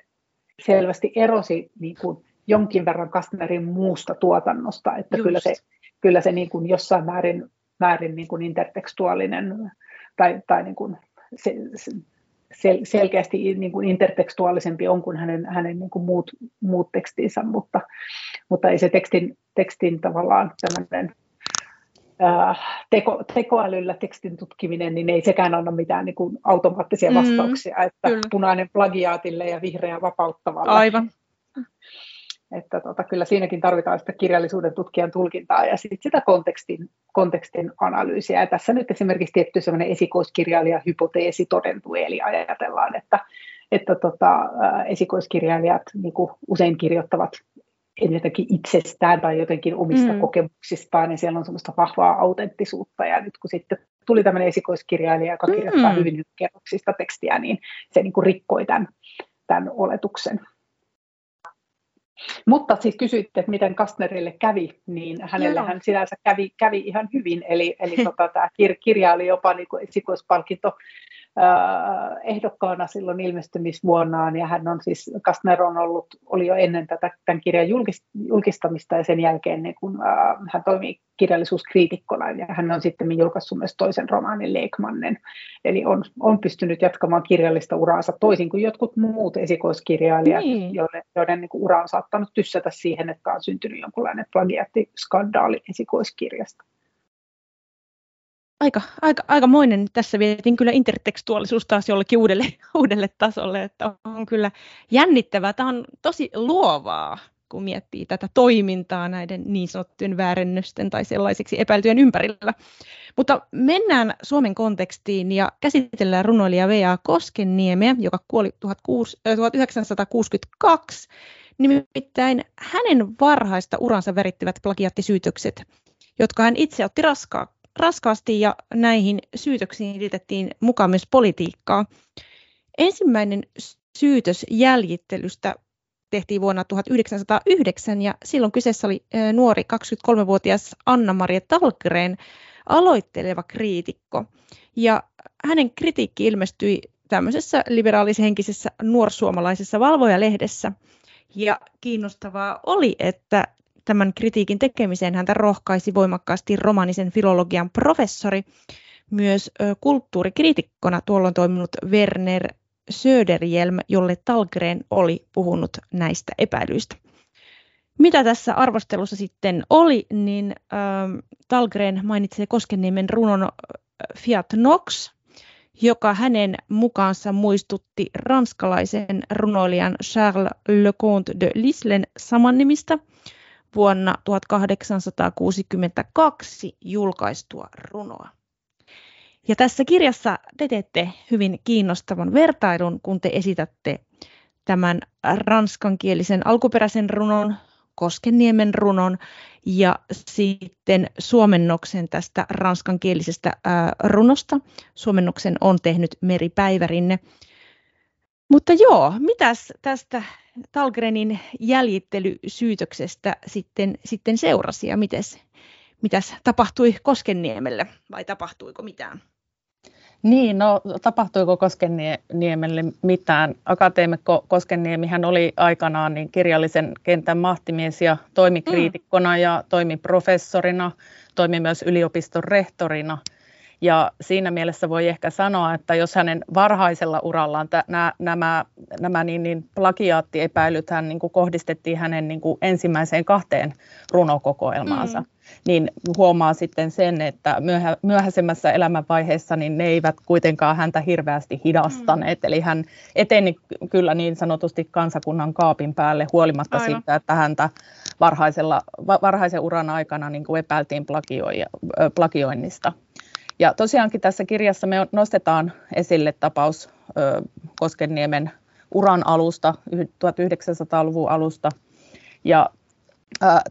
selvästi erosi niin kuin jonkin verran Kastnerin muusta tuotannosta, että Just. kyllä se, kyllä se niin kuin jossain määrin, määrin niin kuin intertekstuaalinen tai, tai niin kuin se, sel, selkeästi niin kuin intertekstuaalisempi on kuin hänen, hänen niin kuin muut, muut tekstinsä, mutta, mutta ei se tekstin, tekstin tavallaan tämmöinen teko, tekoälyllä tekstin tutkiminen, niin ei sekään anna mitään niin kuin automaattisia mm, vastauksia, mm, että kyllä. punainen plagiaatille ja vihreä vapauttavalle. Aivan. Että tota, kyllä siinäkin tarvitaan sitä kirjallisuuden tutkijan tulkintaa ja sit sitä kontekstin, kontekstin analyysiä. Ja tässä nyt esimerkiksi tietty sellainen esikoiskirjailija-hypoteesi todentuu, eli ajatellaan, että, että tota, esikoiskirjailijat niin usein kirjoittavat ensinnäkin itsestään tai jotenkin omista mm. kokemuksistaan, niin siellä on semmoista vahvaa autenttisuutta. Ja nyt kun sitten tuli tämmöinen esikoiskirjailija, joka kirjoittaa mm. hyvin kerroksista tekstiä, niin se niin kuin rikkoi tämän, tämän oletuksen. Mutta siis kysyitte, että miten Kastnerille kävi, niin hänelle hän sinänsä kävi, kävi ihan hyvin. Eli, eli tota, tämä kirja oli jopa niin kuin esikoispalkinto ehdokkaana silloin ilmestymisvuonnaan, ja hän on siis, Kastner on ollut, oli jo ennen tätä, tämän kirjan julkistamista, ja sen jälkeen niin kun, äh, hän toimii kirjallisuuskriitikkona, ja hän on sitten julkaissut myös toisen romaanin Leikmannen, eli on, on pystynyt jatkamaan kirjallista uraansa toisin kuin jotkut muut esikoiskirjailijat, niin. joiden, joiden niin ura on saattanut tyssätä siihen, että on syntynyt jonkinlainen plagiaattiskandaali esikoiskirjasta aika, aika, aikamoinen. Tässä vietin kyllä intertekstuaalisuus taas jollekin uudelle, uudelle tasolle, että on kyllä jännittävää. Tämä on tosi luovaa, kun miettii tätä toimintaa näiden niin sanottujen väärennösten tai sellaisiksi epäiltyjen ympärillä. Mutta mennään Suomen kontekstiin ja käsitellään runoilija V.A. Koskenniemeä, joka kuoli 1962. Nimittäin hänen varhaista uransa värittivät plagiattisyytökset, jotka hän itse otti raskaa, raskaasti ja näihin syytöksiin liitettiin mukaan myös politiikkaa. Ensimmäinen syytös jäljittelystä tehtiin vuonna 1909 ja silloin kyseessä oli nuori 23-vuotias Anna-Maria Talkreen aloitteleva kriitikko. Ja hänen kritiikki ilmestyi tämmöisessä liberaalishenkisessä nuorsuomalaisessa valvojalehdessä. Ja kiinnostavaa oli, että Tämän kritiikin tekemiseen. Häntä rohkaisi voimakkaasti romanisen filologian professori, myös kulttuurikriitikkona. Tuolloin toiminut Werner Söderjelm, jolle Talgren oli puhunut näistä epäilyistä. Mitä tässä arvostelussa sitten oli, niin Talgren mainitsee Koskenniemen runon Fiat Nox, joka hänen mukaansa muistutti ranskalaisen runoilijan Charles Leconte de Lislen samannimistä, vuonna 1862 julkaistua runoa. Ja tässä kirjassa te teette hyvin kiinnostavan vertailun, kun te esitätte tämän ranskankielisen alkuperäisen runon, Koskenniemen runon ja sitten suomennoksen tästä ranskankielisestä runosta. Suomennoksen on tehnyt Meri Päivärinne. Mutta joo, mitäs tästä Talgrenin jäljittelysyytöksestä sitten, sitten seurasi ja mites, mitäs tapahtui Koskenniemelle vai tapahtuiko mitään? Niin, no tapahtuiko Koskenniemelle mitään? Akateemikko Koskenniemi hän oli aikanaan niin kirjallisen kentän mahtimies ja toimi kriitikkona mm. ja toimi professorina, toimi myös yliopiston rehtorina – ja siinä mielessä voi ehkä sanoa, että jos hänen varhaisella urallaan t- nämä, nämä, nämä niin, niin plagiaattiepäilyt hän niin kuin kohdistettiin hänen niin kuin ensimmäiseen kahteen runokokoelmaansa, mm. niin huomaa sitten sen, että myöhä, myöhäisemmässä elämänvaiheessa niin ne eivät kuitenkaan häntä hirveästi hidastaneet. Mm. Eli hän eteni kyllä niin sanotusti kansakunnan kaapin päälle huolimatta Aivan. siitä, että häntä varhaisella, varhaisen uran aikana niin kuin epäiltiin plagioinnista. Ja tosiaankin tässä kirjassa me nostetaan esille tapaus Koskenniemen uran alusta, 1900-luvun alusta. Ja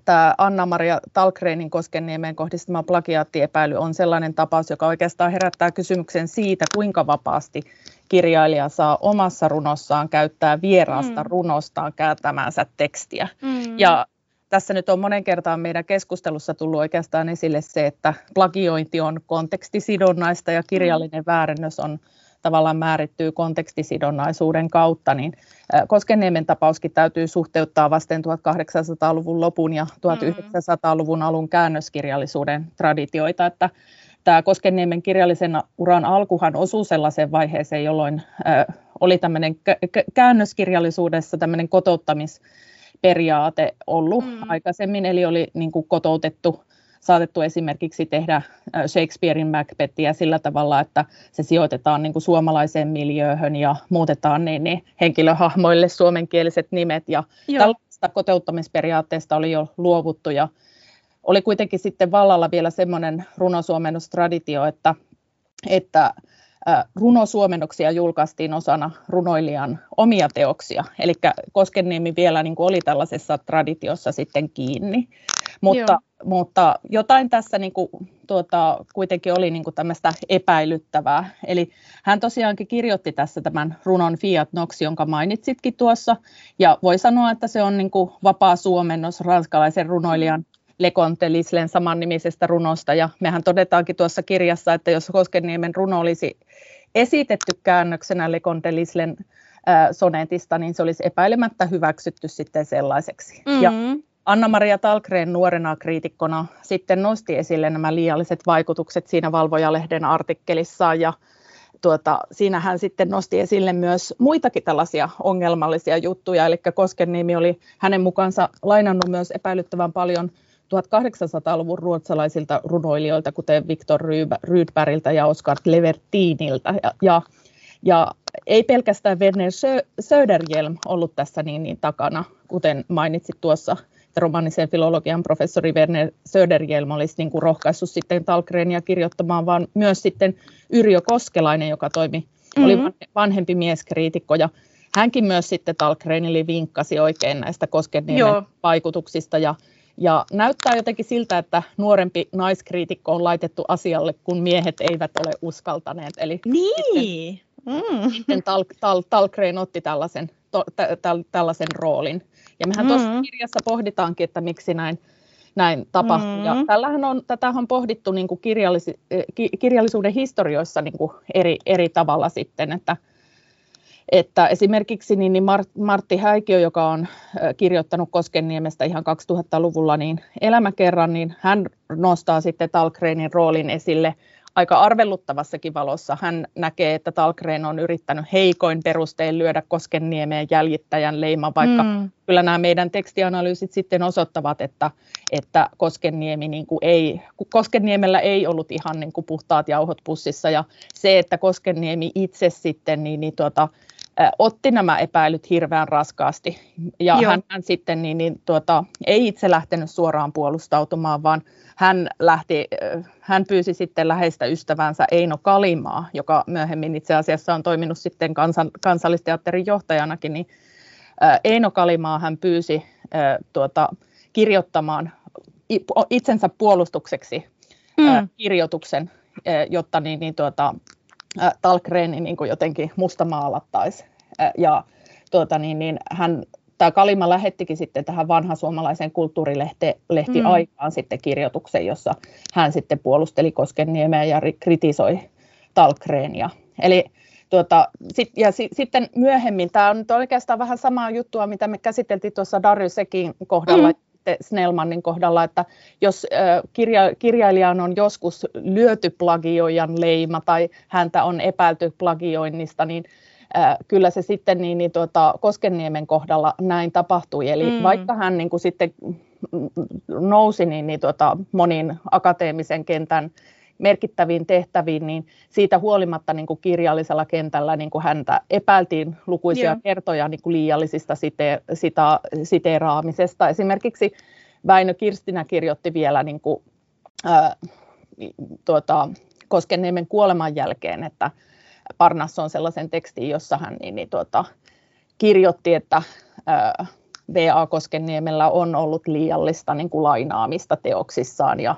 tämä Anna-Maria Talkreinin Koskenniemeen kohdistama plagiaattiepäily on sellainen tapaus, joka oikeastaan herättää kysymyksen siitä, kuinka vapaasti kirjailija saa omassa runossaan käyttää vieraasta mm. runostaan kääntämäänsä tekstiä. Mm. Ja tässä nyt on monen kertaan meidän keskustelussa tullut oikeastaan esille se, että plagiointi on kontekstisidonnaista ja kirjallinen väärennös on tavallaan määrittyy kontekstisidonnaisuuden kautta, niin Koskenniemen tapauskin täytyy suhteuttaa vasten 1800-luvun lopun ja 1900-luvun alun käännöskirjallisuuden traditioita, että tämä Koskenniemen kirjallisen uran alkuhan osuu sellaiseen vaiheeseen, jolloin oli tämmöinen käännöskirjallisuudessa tämmöinen kotouttamisperiaate ollut mm. aikaisemmin, eli oli niin kuin kotoutettu saatettu esimerkiksi tehdä Shakespearein Macbethia sillä tavalla, että se sijoitetaan niin kuin suomalaiseen miljööhön ja muutetaan niin, niin henkilöhahmoille suomenkieliset nimet. Ja Joo. tällaista koteuttamisperiaatteesta oli jo luovuttu ja oli kuitenkin sitten vallalla vielä semmoinen runosuomennustraditio, että, että runosuomennoksia julkaistiin osana runoilijan omia teoksia. Eli Koskenniemi vielä niin kuin oli tällaisessa traditiossa sitten kiinni. Mutta, mutta jotain tässä niin kuin, tuota, kuitenkin oli niin kuin tämmöistä epäilyttävää. Eli hän tosiaankin kirjoitti tässä tämän runon Fiat Nox, jonka mainitsitkin tuossa. Ja voi sanoa, että se on niin kuin vapaa suomennos ranskalaisen runoilijan Leconte Lislen samannimisestä runosta. Ja mehän todetaankin tuossa kirjassa, että jos Koskenniemen runo olisi esitetty käännöksenä Leconte Lislen sonetista, niin se olisi epäilemättä hyväksytty sitten sellaiseksi. Mm-hmm. Ja Anna-Maria Talkreen nuorena kriitikkona sitten nosti esille nämä liialliset vaikutukset siinä Valvojalehden artikkelissaan ja tuota, siinä hän sitten nosti esille myös muitakin tällaisia ongelmallisia juttuja, eli Koskenniemi oli hänen mukaansa lainannut myös epäilyttävän paljon 1800-luvun ruotsalaisilta runoilijoilta, kuten Viktor Rydbergiltä ja Oskar Levertiniltä. Ja, ja, ja ei pelkästään Werner Söderjelm ollut tässä niin, niin takana, kuten mainitsit tuossa, että romanisen filologian professori Werner Söderjelm olisi niin kuin rohkaissut sitten Talkrenia kirjoittamaan, vaan myös sitten Yrjö Koskelainen, joka toimi, mm-hmm. oli vanhempi mieskriitikko ja hänkin myös sitten Talkrenille vinkkasi oikein näistä Koskeniemen vaikutuksista ja ja näyttää jotenkin siltä, että nuorempi naiskriitikko on laitettu asialle, kun miehet eivät ole uskaltaneet. Eli niin. Sitten, mm. sitten Tal, Tal, Talkreen otti tällaisen, to, tä, tä, tällaisen roolin. Ja mehän mm. tuossa kirjassa pohditaankin, että miksi näin, näin tapahtui. Mm. Ja tällähän on, tätä on pohdittu niin kuin kirjallis, eh, kirjallisuuden historioissa niin kuin eri, eri tavalla sitten, että että esimerkiksi niin, niin Martti Häikiö, joka on kirjoittanut Koskenniemestä ihan 2000-luvulla niin elämäkerran, niin hän nostaa sitten Talkreenin roolin esille aika arvelluttavassakin valossa. Hän näkee, että Talkreen on yrittänyt heikoin perustein lyödä Koskenniemeen jäljittäjän leima, vaikka mm. kyllä nämä meidän tekstianalyysit sitten osoittavat, että, että Koskenniemi niin kuin ei, Koskenniemellä ei ollut ihan niin kuin puhtaat jauhot pussissa ja se, että Koskenniemi itse sitten niin, niin tuota, otti nämä epäilyt hirveän raskaasti. Ja hän, hän sitten niin, niin, tuota, ei itse lähtenyt suoraan puolustautumaan, vaan hän, lähti, hän pyysi sitten läheistä ystävänsä Eino Kalimaa, joka myöhemmin itse asiassa on toiminut sitten kansan, kansallisteatterin johtajanakin, niin Eino Kalimaa hän pyysi tuota, kirjoittamaan itsensä puolustukseksi mm. kirjoituksen, jotta niin, niin tuota, Talkreeni niin kuin jotenkin mustamaalattaisi. Ja tuota, niin, niin hän, tämä Kalima lähettikin sitten tähän vanha suomalaiseen kulttuurilehti mm. aikaan sitten kirjoituksen, jossa hän sitten puolusteli Koskenniemeä ja kritisoi Talkreenia. Eli Tuota, sit, ja si, sitten myöhemmin, tämä on nyt oikeastaan vähän samaa juttua, mitä me käsiteltiin tuossa Darjusekin kohdalla, mm sitten Snellmanin kohdalla, että jos kirja, kirjailijan on joskus lyöty plagioijan leima tai häntä on epäilty plagioinnista, niin kyllä se sitten niin, niin tuota, Koskenniemen kohdalla näin tapahtui. Eli mm. vaikka hän niin kuin sitten nousi niin, niin tuota, monin akateemisen kentän merkittäviin tehtäviin, niin siitä huolimatta niin kuin kirjallisella kentällä niin kuin häntä epäiltiin lukuisia yeah. kertoja niin kuin liiallisista site, sitä, siteeraamisesta. Esimerkiksi Väinö Kirstinä kirjoitti vielä niin kuin, ää, tuota, Koskenniemen kuoleman jälkeen, että Parnas on sellaisen tekstin, jossa hän niin, niin, tuota, kirjoitti, että ää, V.A. Koskenniemellä on ollut liiallista niin kuin lainaamista teoksissaan ja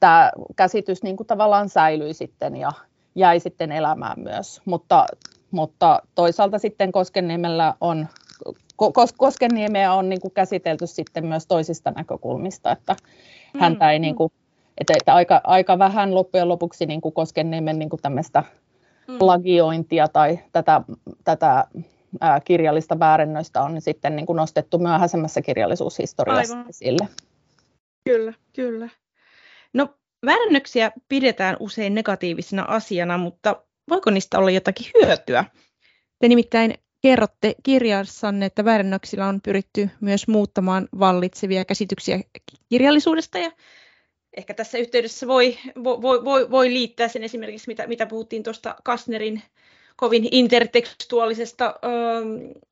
tämä käsitys niin kuin tavallaan säilyi sitten ja jäi sitten elämään myös. Mutta, mutta toisaalta sitten Koskenniemellä on Koskenniemeä on niin kuin käsitelty sitten myös toisista näkökulmista, että mm. häntä ei niin kuin, että, että aika, aika vähän loppujen lopuksi niin kuin Koskenniemen niin kuin tämmöistä mm. plagiointia tai tätä, tätä ää, kirjallista väärennöistä on sitten niin kuin nostettu myöhäisemmässä kirjallisuushistoriassa Aivan. esille. Kyllä, kyllä. No väärännöksiä pidetään usein negatiivisena asiana, mutta voiko niistä olla jotakin hyötyä? Te nimittäin kerrotte kirjassanne, että väärännöksillä on pyritty myös muuttamaan vallitsevia käsityksiä kirjallisuudesta ja ehkä tässä yhteydessä voi, voi, voi, voi liittää sen esimerkiksi, mitä, mitä puhuttiin tuosta Kastnerin kovin intertekstuaalisesta ö,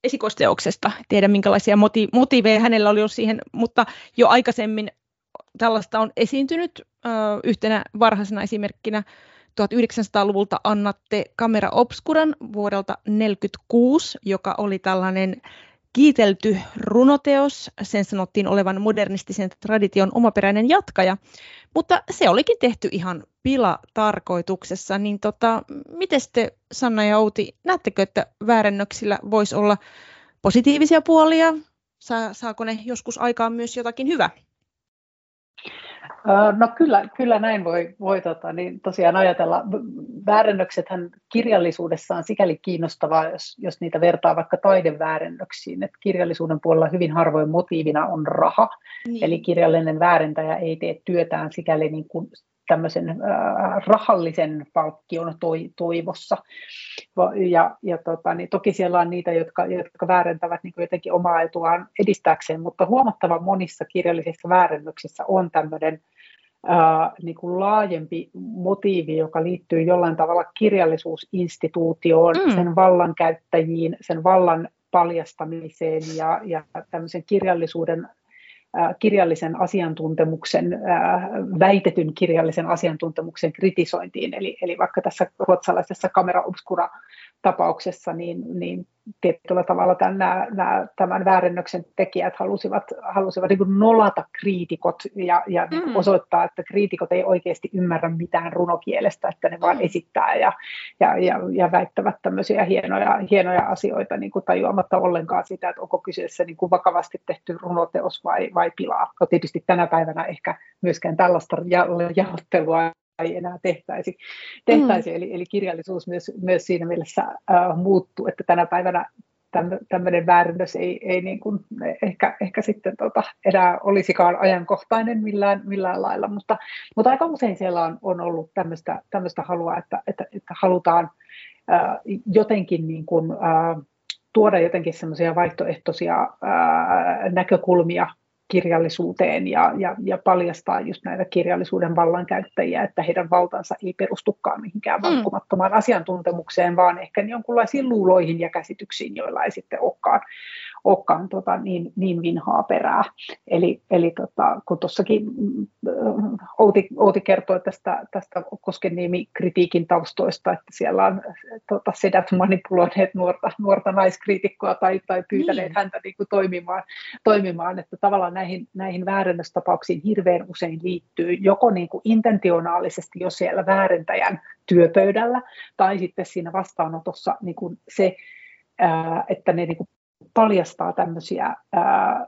esikoisteoksesta. Tiedä minkälaisia moti- motiiveja hänellä oli ollut siihen, mutta jo aikaisemmin tällaista on esiintynyt ö, yhtenä varhaisena esimerkkinä 1900-luvulta annatte Camera Obscuran vuodelta 1946, joka oli tällainen kiitelty runoteos. Sen sanottiin olevan modernistisen tradition omaperäinen jatkaja, mutta se olikin tehty ihan pilatarkoituksessa. Niin tota, miten te Sanna ja Outi, näettekö, että väärennöksillä voisi olla positiivisia puolia? Saa, saako ne joskus aikaan myös jotakin hyvää? No kyllä, kyllä näin voi, voi tota, niin tosiaan ajatella. Väärennöksethän kirjallisuudessa on sikäli kiinnostavaa, jos, jos niitä vertaa vaikka taideväärennöksiin. että kirjallisuuden puolella hyvin harvoin motiivina on raha, niin. eli kirjallinen väärentäjä ei tee työtään sikäli niin kuin tämmöisen äh, rahallisen palkkion toi, toivossa. Ja, ja tota, niin toki siellä on niitä, jotka, jotka väärentävät niin jotenkin omaa etuaan edistääkseen, mutta huomattavan monissa kirjallisissa väärennöksissä on tämmöinen ää, niin kuin laajempi motiivi, joka liittyy jollain tavalla kirjallisuusinstituutioon, mm. sen vallankäyttäjiin, sen vallan paljastamiseen ja, ja tämmöisen kirjallisuuden kirjallisen asiantuntemuksen, väitetyn kirjallisen asiantuntemuksen kritisointiin. Eli, eli vaikka tässä ruotsalaisessa kamera obscura tapauksessa, niin, niin tietyllä tavalla tämän, nämä, nämä, tämän väärennöksen tekijät halusivat, halusivat niin nolata kriitikot ja, ja niin mm. osoittaa, että kriitikot ei oikeasti ymmärrä mitään runokielestä, että ne vain mm. esittää ja, ja, ja, ja väittävät tämmöisiä hienoja, hienoja asioita niin kuin tajuamatta ollenkaan sitä, että onko kyseessä niin kuin vakavasti tehty runoteos vai, vai pilaa. No tietysti tänä päivänä ehkä myöskään tällaista jaottelua ei enää tehtäisi. tehtäisi. Mm. Eli, eli kirjallisuus myös, myös siinä mielessä äh, muuttuu, että tänä päivänä tämmöinen väärännös ei, ei niin kuin ehkä, ehkä sitten tota, enää olisikaan ajankohtainen millään, millään lailla, mutta, mutta aika usein siellä on, on ollut tämmöistä, tämmöistä halua, että, että, että halutaan äh, jotenkin niin kuin, äh, tuoda jotenkin semmoisia vaihtoehtoisia äh, näkökulmia kirjallisuuteen ja, ja, ja paljastaa just näitä kirjallisuuden vallankäyttäjiä, että heidän valtansa ei perustukaan mihinkään mm. vankkumattomaan asiantuntemukseen, vaan ehkä jonkunlaisiin luuloihin ja käsityksiin, joilla ei sitten olekaan, olekaan tota, niin, niin vinhaa perää. Eli, eli tota, kun tuossakin mm, Outi, Outi kertoi tästä, tästä Koskenniemi-kritiikin taustoista, että siellä on tota, sedät manipuloineet nuorta, nuorta naiskriitikkoa tai, tai pyytäneet niin. häntä niin kuin toimimaan, toimimaan, että tavallaan näihin, näihin väärennöstapauksiin hirveän usein liittyy joko niin kuin intentionaalisesti jo siellä väärentäjän työpöydällä tai sitten siinä vastaanotossa niin kuin se, että ne niin kuin paljastaa tämmöisiä ää,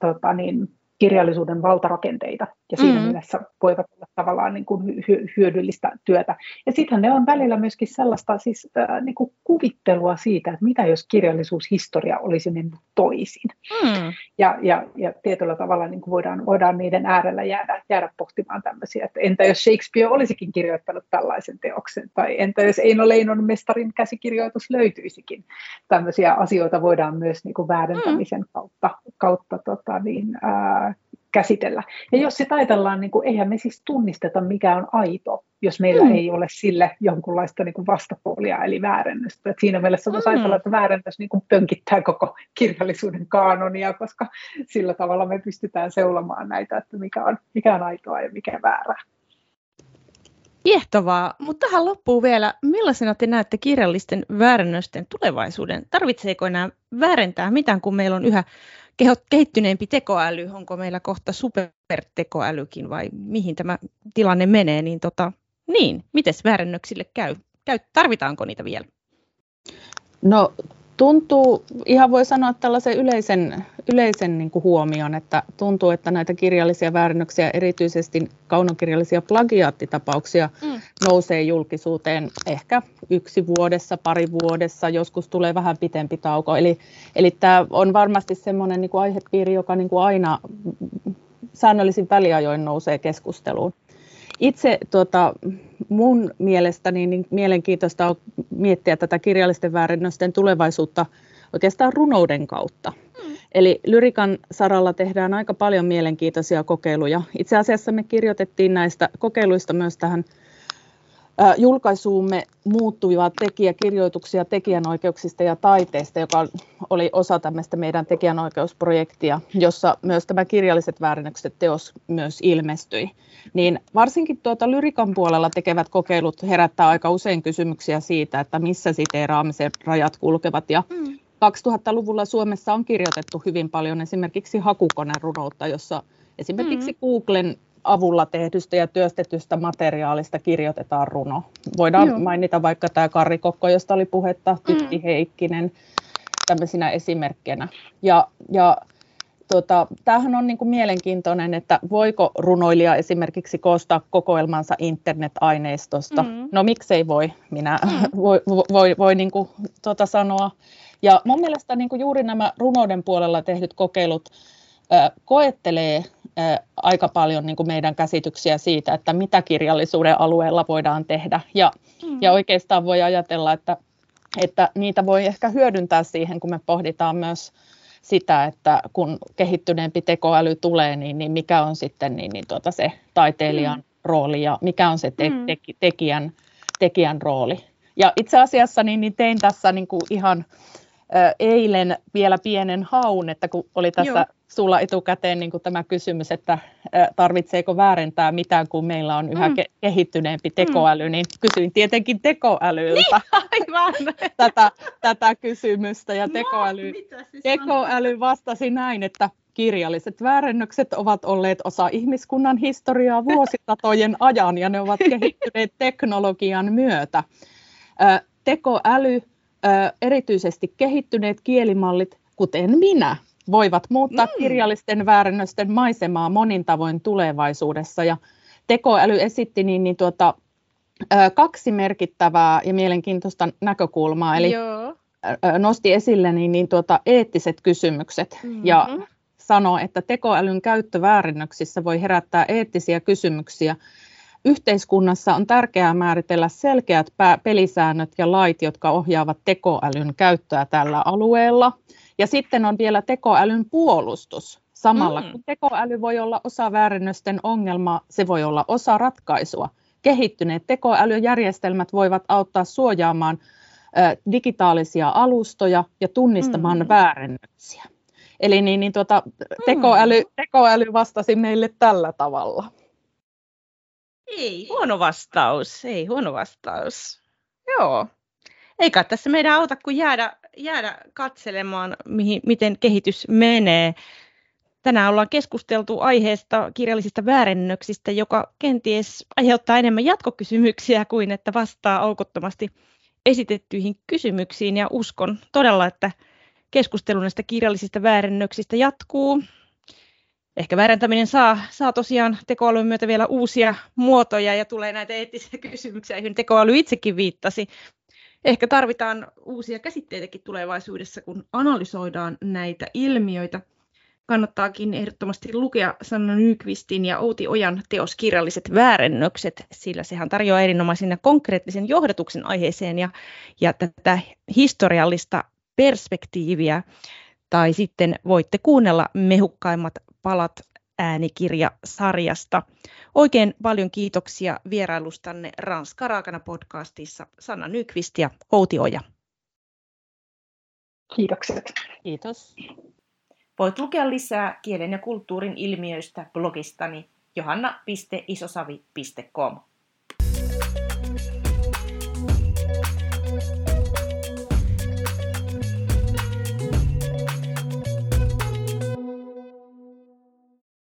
tota niin, kirjallisuuden valtarakenteita ja siinä mm. mielessä voivat olla tavallaan niin kuin hyödyllistä työtä. Ja sittenhän ne on välillä myöskin sellaista siis, äh, niin kuin kuvittelua siitä, että mitä jos kirjallisuushistoria olisi mennyt toisin. Mm. Ja, ja, ja tietyllä tavalla niin kuin voidaan, voidaan niiden äärellä jäädä, jäädä pohtimaan tämmöisiä, että entä jos Shakespeare olisikin kirjoittanut tällaisen teoksen, tai entä jos Eino Leinon mestarin käsikirjoitus löytyisikin. Tämmöisiä asioita voidaan myös niin kuin väärentämisen mm. kautta, kautta tota, niin, ää, käsitellä. Ja jos sitä ajatellaan, niin kuin, eihän me siis tunnisteta, mikä on aito, jos meillä mm. ei ole sille jonkunlaista niin kuin vastapuolia, eli väärennöstä. Et siinä mielessä voisi mm. ajatella, että väärennös niin kuin pönkittää koko kirjallisuuden kaanonia, koska sillä tavalla me pystytään seulomaan näitä, että mikä on, mikä on aitoa ja mikä väärää. Kiehtovaa, mutta tähän loppuu vielä, millaisena te näette kirjallisten väärännösten tulevaisuuden? Tarvitseeko enää väärentää mitään, kun meillä on yhä kehittyneempi tekoäly, onko meillä kohta supertekoälykin vai mihin tämä tilanne menee, niin, tota, niin mites väärännöksille käy? käy? Tarvitaanko niitä vielä? No tuntuu, ihan voi sanoa tällaisen yleisen, yleisen niin kuin huomion, että tuntuu, että näitä kirjallisia väärennöksiä, erityisesti kaunokirjallisia plagiaattitapauksia mm. nousee julkisuuteen ehkä yksi vuodessa, pari vuodessa, joskus tulee vähän pitempi tauko. Eli, eli tämä on varmasti semmoinen niin kuin aihepiiri, joka niin kuin aina säännöllisin väliajoin nousee keskusteluun. Itse tuota, mun mielestäni niin mielenkiintoista on miettiä tätä kirjallisten väärennösten tulevaisuutta oikeastaan runouden kautta. Mm. Eli lyrikan saralla tehdään aika paljon mielenkiintoisia kokeiluja. Itse asiassa me kirjoitettiin näistä kokeiluista myös tähän julkaisuumme muuttuvia tekijäkirjoituksia tekijänoikeuksista ja taiteesta, joka oli osa tämmöistä meidän tekijänoikeusprojektia, jossa myös tämä kirjalliset väärennökset teos myös ilmestyi. Niin varsinkin tuota lyrikan puolella tekevät kokeilut herättää aika usein kysymyksiä siitä, että missä siteeraamisen rajat kulkevat. Ja mm. 2000-luvulla Suomessa on kirjoitettu hyvin paljon esimerkiksi hakukonerunoutta, jossa esimerkiksi mm. Googlen avulla tehdystä ja työstetystä materiaalista kirjoitetaan runo. Voidaan Joo. mainita vaikka tämä Kari Kokko, josta oli puhetta, Tytti mm. Heikkinen tämmöisinä esimerkkeinä. Ja, ja tota, tämähän on niin kuin mielenkiintoinen, että voiko runoilija esimerkiksi koostaa kokoelmansa internet-aineistosta. Mm. No miksei voi, minä mm. voi, voi, voi, niin kuin, tota sanoa. Ja mun mielestä niin kuin juuri nämä runouden puolella tehdyt kokeilut koettelee aika paljon niin kuin meidän käsityksiä siitä, että mitä kirjallisuuden alueella voidaan tehdä. Ja, mm. ja oikeastaan voi ajatella, että, että niitä voi ehkä hyödyntää siihen, kun me pohditaan myös sitä, että kun kehittyneempi tekoäly tulee, niin, niin mikä on sitten niin, niin tuota se taiteilijan mm. rooli ja mikä on se te, mm. te, tekijän, tekijän rooli. Ja itse asiassa niin, niin tein tässä niin kuin ihan eilen vielä pienen haun, että kun oli tässä Joo. sulla etukäteen niin kuin tämä kysymys, että tarvitseeko väärentää mitään, kun meillä on yhä mm. ke- kehittyneempi tekoäly, mm. niin kysyin tietenkin tekoälyltä niin, aivan. tätä, tätä kysymystä. Ja no, tekoäly, tekoäly vastasi näin, että kirjalliset väärennökset ovat olleet osa ihmiskunnan historiaa vuosisatojen ajan ja ne ovat kehittyneet teknologian myötä. Tekoäly erityisesti kehittyneet kielimallit, kuten minä, voivat muuttaa mm. kirjallisten väärännösten maisemaa monin tavoin tulevaisuudessa. Ja tekoäly esitti niin, niin tuota, kaksi merkittävää ja mielenkiintoista näkökulmaa. Eli Joo. nosti esille niin, niin tuota, eettiset kysymykset mm-hmm. ja sanoi, että tekoälyn käyttö väärinnöksissä voi herättää eettisiä kysymyksiä, Yhteiskunnassa on tärkeää määritellä selkeät pelisäännöt ja lait, jotka ohjaavat tekoälyn käyttöä tällä alueella. Ja sitten on vielä tekoälyn puolustus. Samalla mm. kun tekoäly voi olla osa väärennösten ongelmaa, se voi olla osa ratkaisua. Kehittyneet tekoälyjärjestelmät voivat auttaa suojaamaan digitaalisia alustoja ja tunnistamaan mm. väärennöksiä. Eli niin, niin tuota, tekoäly, tekoäly vastasi meille tällä tavalla. Ei huono vastaus, ei huono vastaus. Joo. Eikä tässä meidän auta kuin jäädä, jäädä katselemaan, mihin, miten kehitys menee. Tänään ollaan keskusteltu aiheesta kirjallisista väärennöksistä, joka kenties aiheuttaa enemmän jatkokysymyksiä kuin että vastaa aukottomasti esitettyihin kysymyksiin. Ja uskon todella, että keskustelu näistä kirjallisista väärennöksistä jatkuu ehkä väärentäminen saa, saa tosiaan tekoälyn myötä vielä uusia muotoja ja tulee näitä eettisiä kysymyksiä, joihin tekoäly itsekin viittasi. Ehkä tarvitaan uusia käsitteitäkin tulevaisuudessa, kun analysoidaan näitä ilmiöitä. Kannattaakin ehdottomasti lukea Sanna Nykvistin ja Outi Ojan teos Kirjalliset väärennökset, sillä sehän tarjoaa erinomaisen konkreettisen johdatuksen aiheeseen ja, ja tätä historiallista perspektiiviä. Tai sitten voitte kuunnella mehukkaimmat palat äänikirjasarjasta. Oikein paljon kiitoksia vierailustanne Ranska Raakana podcastissa Sanna Nykvist ja Outi Oja. Kiitokset. Kiitos. Voit lukea lisää kielen ja kulttuurin ilmiöistä blogistani johanna.isosavi.com.